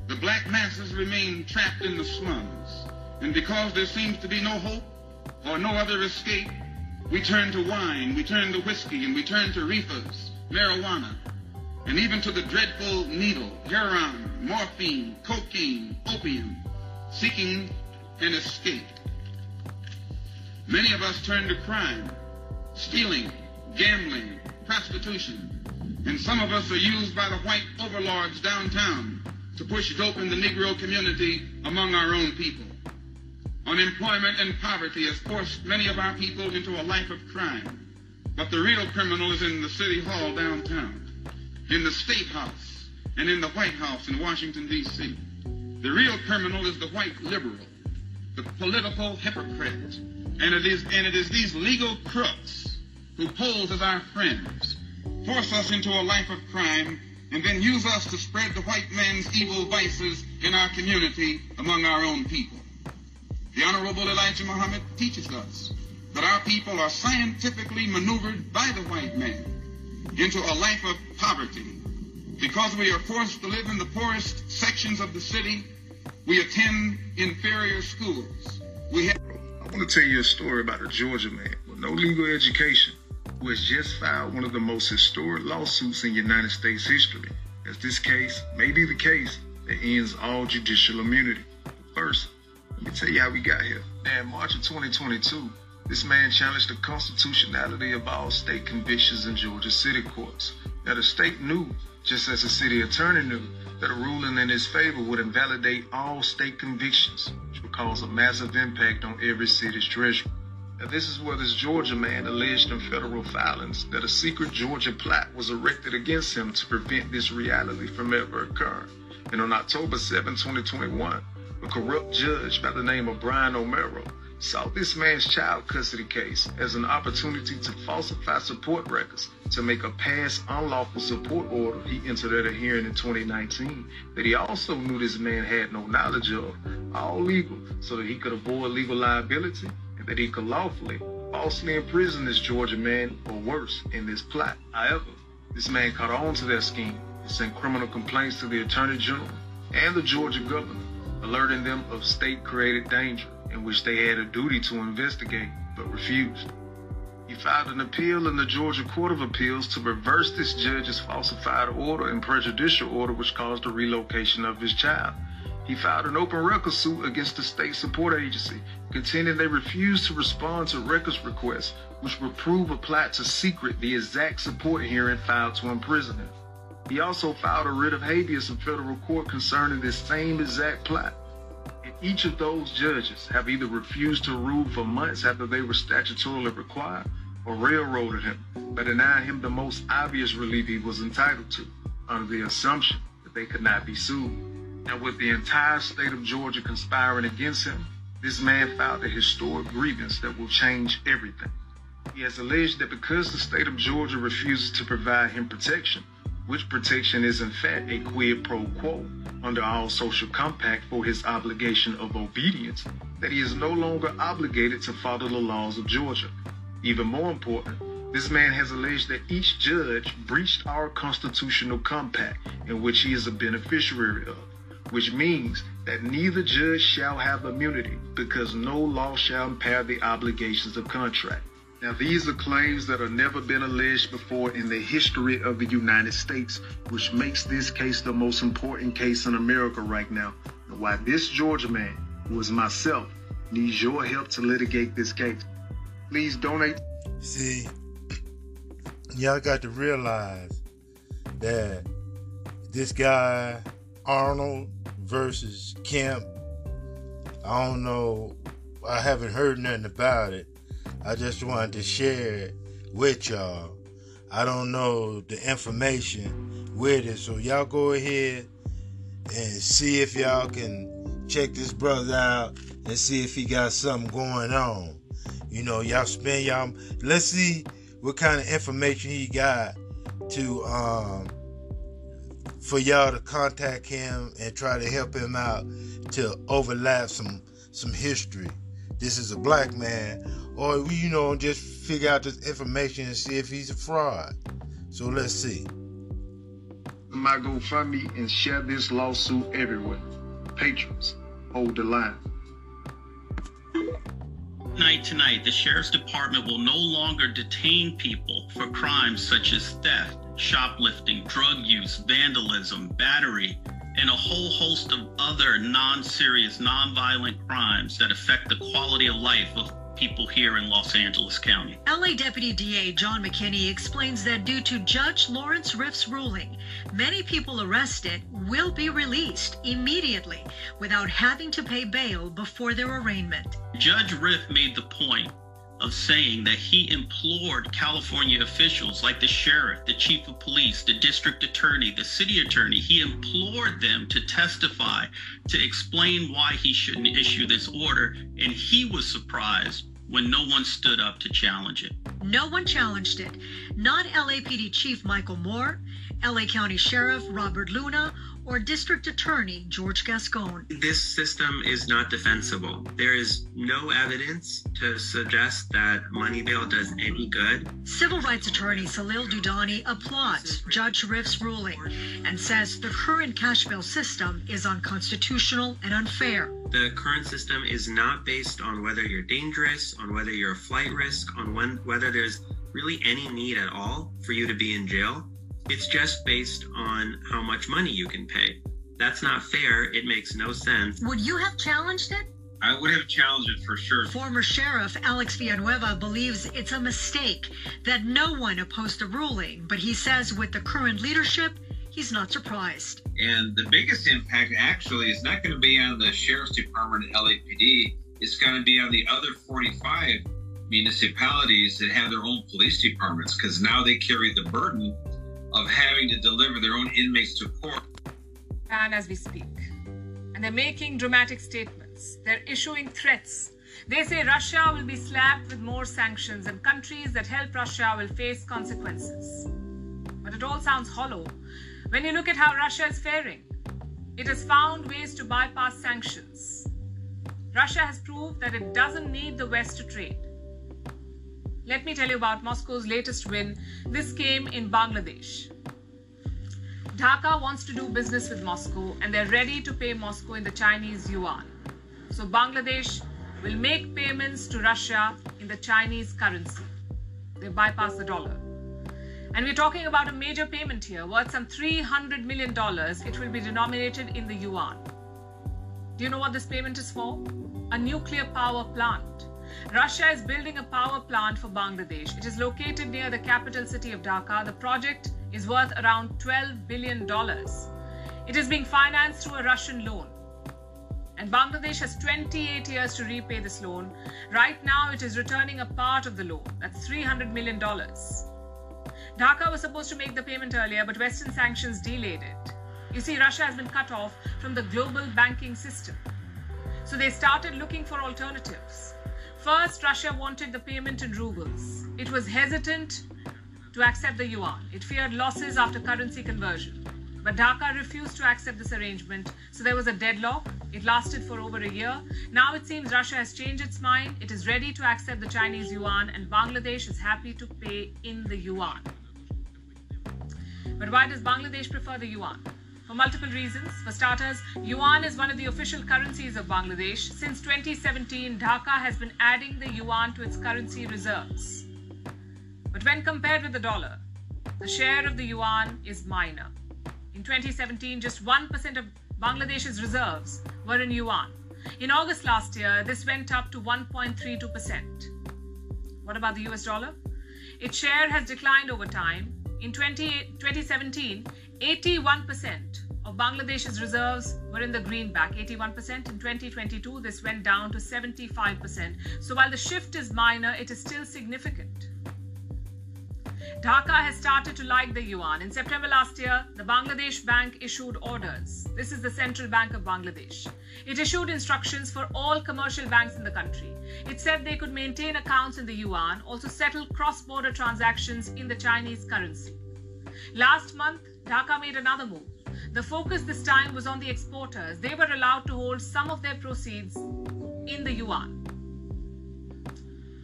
The black masses remain trapped in the slums. And because there seems to be no hope or no other escape, we turn to wine, we turn to whiskey, and we turn to reefers, marijuana, and even to the dreadful needle, heroin, morphine, cocaine, opium, seeking an escape. Many of us turn to crime, stealing, gambling, prostitution, and some of us are used by the white overlords downtown to push dope in the Negro community among our own people. Unemployment and poverty has forced many of our people into a life of crime. But the real criminal is in the city hall downtown in the State House and in the White House in Washington, D.C. The real criminal is the white liberal, the political hypocrite. And it is, and it is these legal crooks who pose as our friends, force us into a life of crime, and then use us to spread the white man's evil vices in our community among our own people. The Honorable Elijah Muhammad teaches us that our people are scientifically maneuvered by the white man into a life of poverty. Because we are forced to live in the poorest sections of the city, we attend inferior schools. We have. I want to tell you a story about a Georgia man with no legal education has just filed one of the most historic lawsuits in United States history, as this case may be the case that ends all judicial immunity. First, let me tell you how we got here. In March of 2022, this man challenged the constitutionality of all state convictions in Georgia city courts. Now, the state knew, just as the city attorney knew, that a ruling in his favor would invalidate all state convictions, which would cause a massive impact on every city's treasury. Now, this is where this Georgia man alleged in federal filings that a secret Georgia plot was erected against him to prevent this reality from ever occurring. And on October 7, 2021, a corrupt judge by the name of Brian O'Mara saw this man's child custody case as an opportunity to falsify support records to make a past unlawful support order he entered at a hearing in 2019 that he also knew this man had no knowledge of, all legal, so that he could avoid legal liability that he could lawfully, falsely imprison this Georgia man or worse in this plot. However, this man caught on to their scheme and sent criminal complaints to the Attorney General and the Georgia governor, alerting them of state-created danger in which they had a duty to investigate, but refused. He filed an appeal in the Georgia Court of Appeals to reverse this judge's falsified order and prejudicial order which caused the relocation of his child. He filed an open records suit against the state support agency, contending they refused to respond to records requests, which would prove a plot to secret the exact support hearing filed to imprison him. He also filed a writ of habeas in federal court concerning this same exact plot. Each of those judges have either refused to rule for months after they were statutorily required or railroaded him by denying him the most obvious relief he was entitled to under the assumption that they could not be sued. And with the entire state of Georgia conspiring against him, this man filed a historic grievance that will change everything. He has alleged that because the state of Georgia refuses to provide him protection, which protection is in fact a quid pro quo under our social compact for his obligation of obedience, that he is no longer obligated to follow the laws of Georgia. Even more important, this man has alleged that each judge breached our constitutional compact in which he is a beneficiary of, which means that neither judge shall have immunity because no law shall impair the obligations of contract. Now, these are claims that have never been alleged before in the history of the United States, which makes this case the most important case in America right now. And why this Georgia man, who is myself, needs your help to litigate this case. Please donate. See, y'all got to realize that this guy, Arnold versus Kemp, I don't know, I haven't heard nothing about it I just wanted to share it with y'all. I don't know the information with it, so y'all go ahead and see if y'all can check this brother out and see if he got something going on. You know, y'all spend y'all. Let's see what kind of information he got to um for y'all to contact him and try to help him out to overlap some some history. This is a black man or you know just figure out this information and see if he's a fraud. So let's see. My GoFundMe and share this lawsuit everywhere. Patrons, hold the line. Night tonight, the Sheriff's Department will no longer detain people for crimes such as theft, shoplifting, drug use, vandalism, battery, and a whole host of other non serious, non violent crimes that affect the quality of life of people here in Los Angeles County. LA Deputy DA John McKinney explains that due to Judge Lawrence Riff's ruling, many people arrested will be released immediately without having to pay bail before their arraignment. Judge Riff made the point of saying that he implored California officials like the sheriff, the chief of police, the district attorney, the city attorney, he implored them to testify to explain why he shouldn't issue this order. And he was surprised when no one stood up to challenge it. No one challenged it. Not LAPD Chief Michael Moore, LA County Sheriff Robert Luna, or District Attorney George Gascon. This system is not defensible. There is no evidence to suggest that money bail does any good. Civil rights attorney Salil Dudani applauds Judge Riff's ruling and says the current cash bail system is unconstitutional and unfair. The current system is not based on whether you're dangerous, on whether you're a flight risk, on when, whether there's really any need at all for you to be in jail. It's just based on how much money you can pay. That's not fair. It makes no sense. Would you have challenged it? I would have challenged it for sure. Former Sheriff Alex Villanueva believes it's a mistake that no one opposed the ruling, but he says with the current leadership, he's not surprised. And the biggest impact actually is not going to be on the Sheriff's Department and LAPD, it's going to be on the other 45 municipalities that have their own police departments because now they carry the burden of having to deliver their own inmates to court. And as we speak. And they're making dramatic statements. They're issuing threats. They say Russia will be slapped with more sanctions and countries that help Russia will face consequences. But it all sounds hollow when you look at how Russia is faring. It has found ways to bypass sanctions. Russia has proved that it doesn't need the West to trade. Let me tell you about Moscow's latest win. This came in Bangladesh. Dhaka wants to do business with Moscow and they're ready to pay Moscow in the Chinese yuan. So Bangladesh will make payments to Russia in the Chinese currency. They bypass the dollar. And we're talking about a major payment here, worth some $300 million. It will be denominated in the yuan. Do you know what this payment is for? A nuclear power plant. Russia is building a power plant for Bangladesh. It is located near the capital city of Dhaka. The project is worth around $12 billion. It is being financed through a Russian loan. And Bangladesh has 28 years to repay this loan. Right now, it is returning a part of the loan. That's $300 million. Dhaka was supposed to make the payment earlier, but Western sanctions delayed it. You see, Russia has been cut off from the global banking system. So they started looking for alternatives. First, Russia wanted the payment in rubles. It was hesitant to accept the yuan. It feared losses after currency conversion. But Dhaka refused to accept this arrangement, so there was a deadlock. It lasted for over a year. Now it seems Russia has changed its mind. It is ready to accept the Chinese yuan, and Bangladesh is happy to pay in the yuan. But why does Bangladesh prefer the yuan? For multiple reasons. For starters, yuan is one of the official currencies of Bangladesh. Since 2017, Dhaka has been adding the yuan to its currency reserves. But when compared with the dollar, the share of the yuan is minor. In 2017, just 1% of Bangladesh's reserves were in yuan. In August last year, this went up to 1.32%. What about the US dollar? Its share has declined over time. In 20, 2017, 81% of Bangladesh's reserves were in the greenback, 81%. In 2022, this went down to 75%. So while the shift is minor, it is still significant. Dhaka has started to like the yuan. In September last year, the Bangladesh Bank issued orders. This is the Central Bank of Bangladesh. It issued instructions for all commercial banks in the country. It said they could maintain accounts in the yuan, also settle cross border transactions in the Chinese currency. Last month, Dhaka made another move. The focus this time was on the exporters. They were allowed to hold some of their proceeds in the yuan.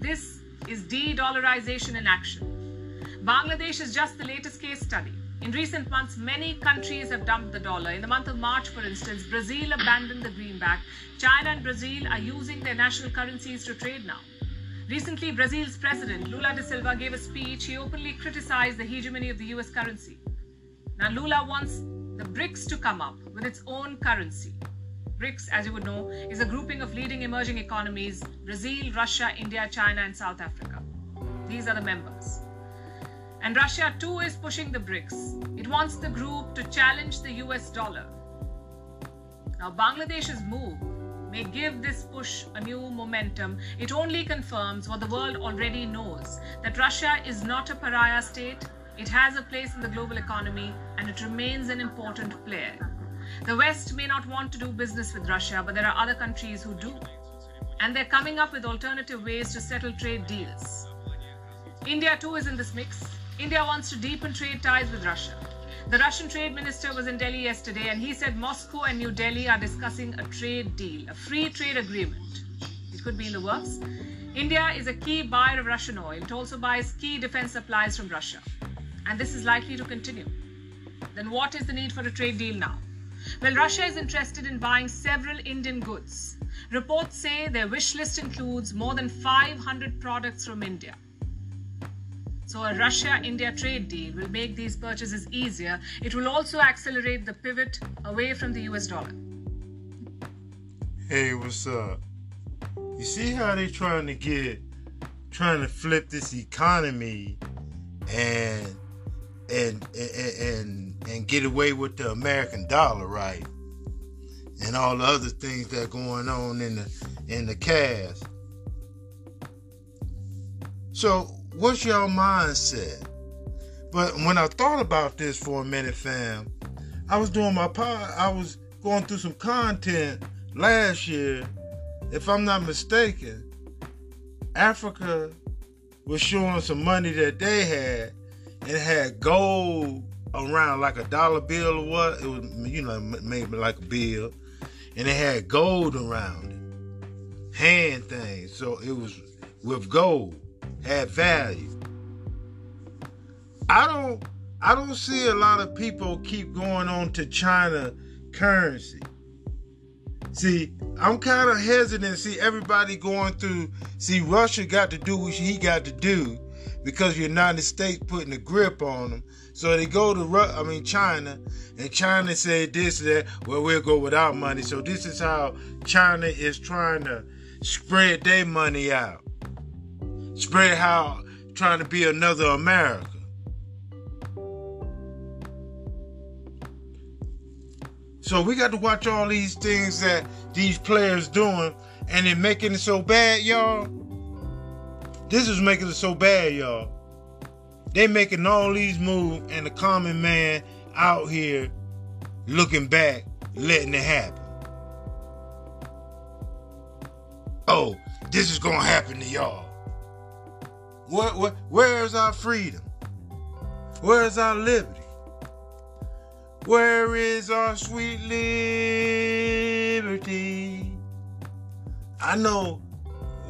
This is de dollarization in action. Bangladesh is just the latest case study. In recent months, many countries have dumped the dollar. In the month of March, for instance, Brazil abandoned the greenback. China and Brazil are using their national currencies to trade now. Recently, Brazil's president, Lula da Silva, gave a speech. He openly criticized the hegemony of the US currency. Now, Lula wants the BRICS to come up with its own currency. BRICS, as you would know, is a grouping of leading emerging economies Brazil, Russia, India, China, and South Africa. These are the members. And Russia too is pushing the BRICS. It wants the group to challenge the US dollar. Now, Bangladesh's move may give this push a new momentum. It only confirms what the world already knows that Russia is not a pariah state, it has a place in the global economy, and it remains an important player. The West may not want to do business with Russia, but there are other countries who do. And they're coming up with alternative ways to settle trade deals. India too is in this mix. India wants to deepen trade ties with Russia. The Russian trade minister was in Delhi yesterday and he said Moscow and New Delhi are discussing a trade deal, a free trade agreement. It could be in the works. India is a key buyer of Russian oil. It also buys key defense supplies from Russia. And this is likely to continue. Then what is the need for a trade deal now? Well, Russia is interested in buying several Indian goods. Reports say their wish list includes more than 500 products from India. So, a Russia India trade deal will make these purchases easier. It will also accelerate the pivot away from the US dollar. Hey, what's up? You see how they're trying to get, trying to flip this economy and and and and, get away with the American dollar, right? And all the other things that are going on in the in the cast. So, what's your mindset? But when I thought about this for a minute, fam, I was doing my pod. I was going through some content last year. If I'm not mistaken, Africa was showing some money that they had and had gold around like a dollar bill or what. It was, you know, maybe like a bill, and it had gold around it, hand things. So it was with gold, had value. I don't, I don't see a lot of people keep going on to China currency. See, I'm kind of hesitant. See, everybody going through. See, Russia got to do what he got to do because the United States putting a grip on them. So they go to, I mean, China, and China said this, that, well, we'll go without money. So this is how China is trying to spread their money out. Spread how, trying to be another America. So we got to watch all these things that these players doing, and they're making it so bad, y'all. This is making it so bad, y'all. They making all these moves, and the common man out here looking back, letting it happen. Oh, this is gonna happen to y'all. What? What? Where is our freedom? Where is our liberty? Where is our sweet liberty? I know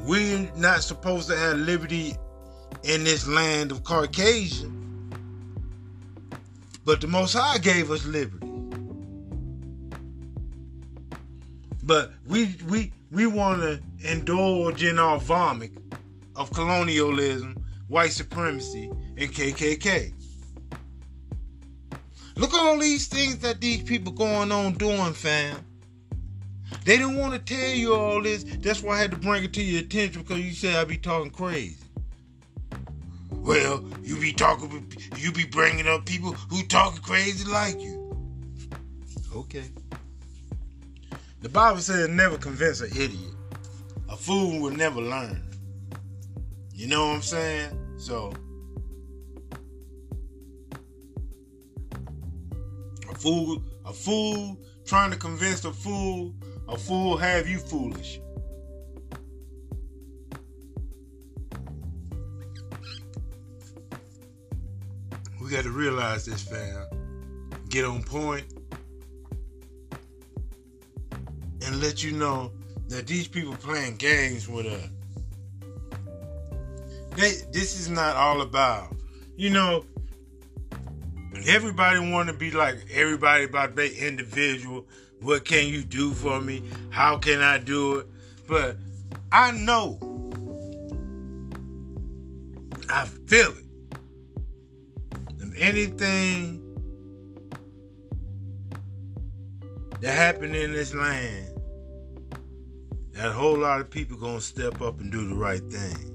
we're not supposed to have liberty in this land of Caucasian, but the Most High gave us liberty. But we we we want to indulge in our vomit of colonialism, white supremacy, and KKK. Look at all these things that these people going on doing, fam. They didn't want to tell you all this. That's why I had to bring it to your attention because you said I'd be talking crazy. Well, you be talking, you be bringing up people who talking crazy like you. Okay. The Bible says never convince an idiot. A fool will never learn. You know what I'm saying? So, a fool, a fool trying to convince a fool, a fool have you foolish. We got to realize this, fam. Get on point and let you know that these people playing games with us. They, this is not all about, you know, everybody want to be like everybody about their individual. What can you do for me? How can I do it? But I know, I feel it. If anything that happened in this land, that whole lot of people gonna step up and do the right thing.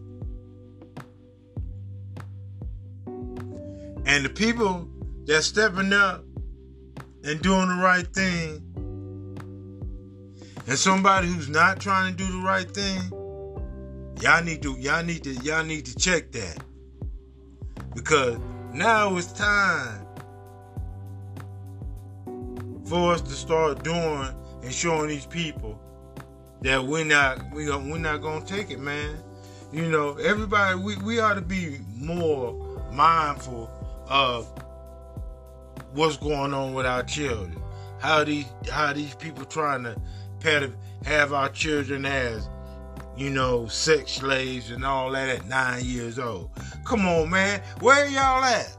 And the people that's stepping up and doing the right thing, and somebody who's not trying to do the right thing, y'all need to y'all need to y'all need to check that. Because now it's time for us to start doing and showing these people that we're not we are, we're not gonna take it, man. You know, everybody we, we ought to be more mindful of what's going on with our children. How these how these people trying to have our children as you know sex slaves and all that at nine years old. Come on, man, where y'all at?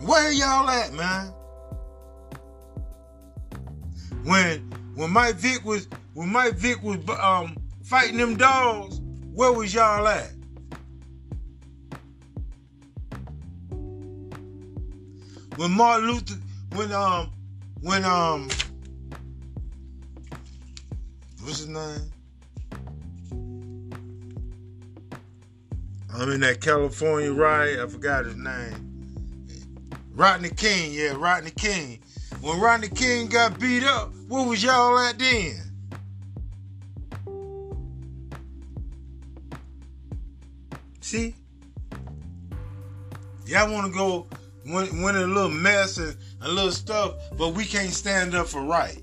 Where y'all at, man? When when Mike Vick was when Mike Vick was um fighting them dogs, where was y'all at? When Martin Luther when um when um what's his name? I'm in that California riot. I forgot his name. Rodney King, yeah, Rodney King. When Rodney King got beat up, where was y'all at then? See? Y'all want to go win, win a little mess and a little stuff, but we can't stand up for right.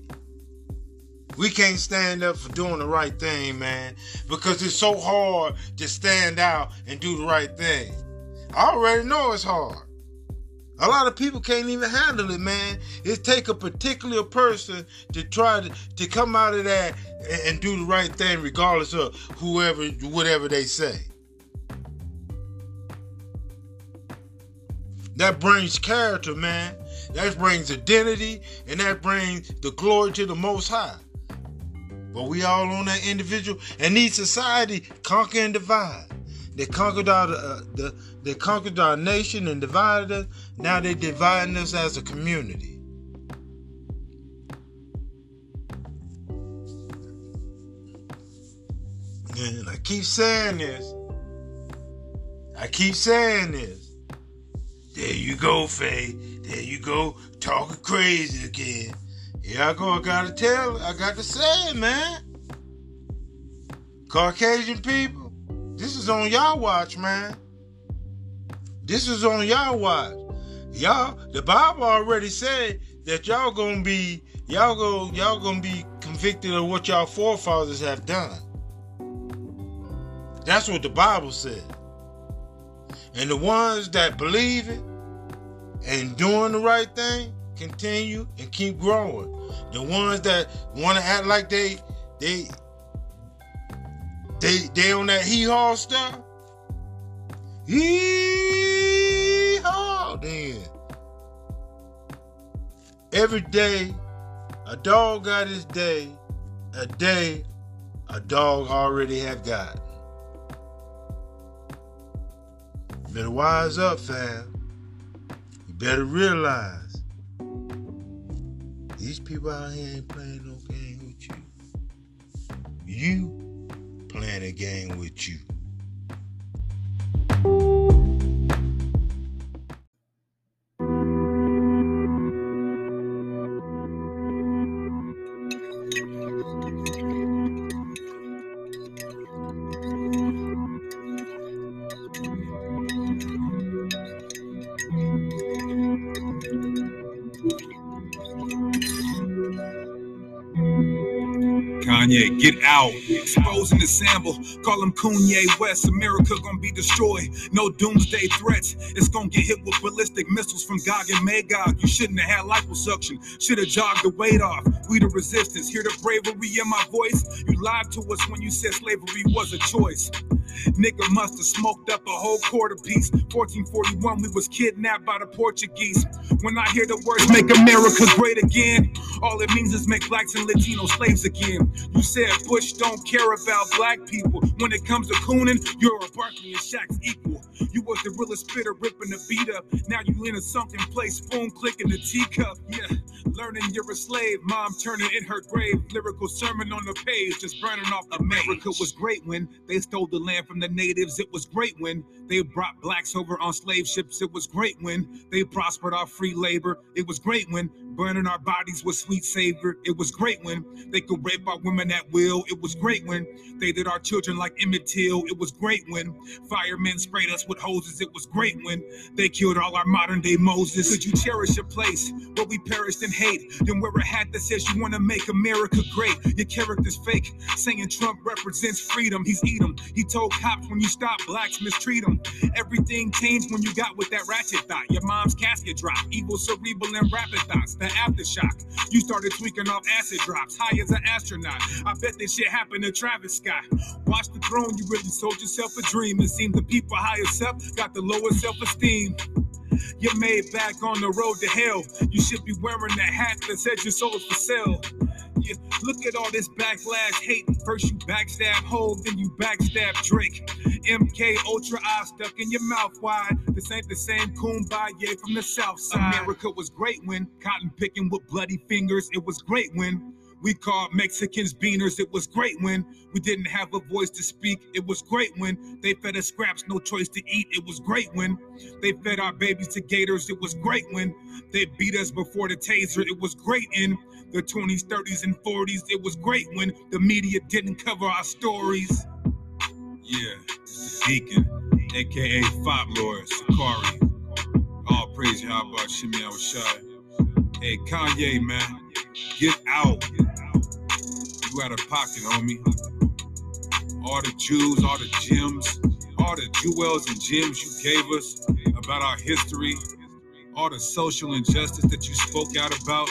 We can't stand up for doing the right thing, man, because it's so hard to stand out and do the right thing. I already know it's hard. A lot of people can't even handle it, man. It take a particular person to try to, to come out of that and, and do the right thing, regardless of whoever, whatever they say. That brings character, man. That brings identity, and that brings the glory to the Most High. But we all on that individual, and need society conquer and divide. They conquered our uh, the they conquered our nation and divided us. Now they dividing us as a community. And I keep saying this. I keep saying this. There you go, Phaze. There you go, talking crazy again. Here I go. I gotta tell. I got to say man. Caucasian people, this is on y'all watch, man. This is on y'all watch. Y'all, the Bible already said that y'all gonna be, y'all go, y'all gonna be convicted of what y'all forefathers have done. That's what the Bible said. And the ones that believe it and doing the right thing continue and keep growing. The ones that want to act like they they they they on that hee haw stuff. Hee haw then. Every day, a dog got his day. A day, a dog already have got. Better wise up, fam. Better realize these people out here ain't playing no game with you. You playing a game with you. Kanye, get out. Exposing the sample, call him Kanye West. America gonna be destroyed. No doomsday threats. It's gonna get hit with ballistic missiles from Gog and Magog. You shouldn't have had liposuction. Should have jogged the weight off. We the resistance. Hear the bravery in my voice. You lied to us when you said slavery was a choice. Nigga must have smoked up a whole quarter piece. 1441, we was kidnapped by the Portuguese. When I hear the words make America great again, all it means is make blacks and Latino slaves again. You said Bush don't care about black people. When it comes to cooning, you're a Barkley and Shaq's equal. You was the realest spitter ripping the beat up. Now you in a sunken place, spoon clicking the teacup. Yeah, learning you're a slave. Mom turning in her grave. Lyrical sermon on the page, just burning off America was great when they stole the land from the natives. It was great when they brought blacks over on slave ships. It was great when they prospered our free labor. It was great when burning our bodies with sweet savor. It was great when they could rape our women at will. It was great when they did our children like Emmett Till. It was great when firemen sprayed us with hoses. It was great when they killed all our modern day Moses. Could you cherish a place where we perished in hate? Then wear a hat that says you want to make America great. Your character's fake, saying Trump represents freedom. He's eat 'em. He told cops when you stop blacks mistreat them. Everything changed when you got with that ratchet thought. Your mom's casket dropped. Evil cerebral and rapid thoughts. The aftershock. You started tweaking off acid drops. High as an astronaut. I bet this shit happened to Travis Scott. Watch the throne. You really sold yourself a dream. It seemed the people highest up got the lowest self-esteem. You're made back on the road to hell. You should be wearing that hat that says your soul is for sale. Look at all this backlash hate. First you backstab Hove, then you backstab Drake. MK Ultra eye stuck in your mouth wide. This ain't the same kumbaya from the south side. America was great when cotton picking with bloody fingers. It was great when we called Mexicans beaners. It was great when we didn't have a voice to speak. It was great when they fed us scraps, no choice to eat. It was great when they fed our babies to gators. It was great when they beat us before the taser. It was great in the 20s, 30s, and 40s. It was great when the media didn't cover our stories. Yeah, the Deacon, aka Fop Lord, Sakari. All praise Yahweh Shimei Awashai. Hey, Kanye, man, get out. You out of pocket, homie. All the jewels, all the gems, all the jewels and gems you gave us about our history, all the social injustice that you spoke out about.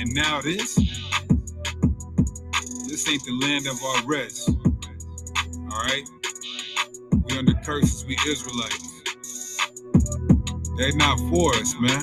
And now this? This ain't the land of our rest. Alright? We under curses, we Israelites. They not for us, man.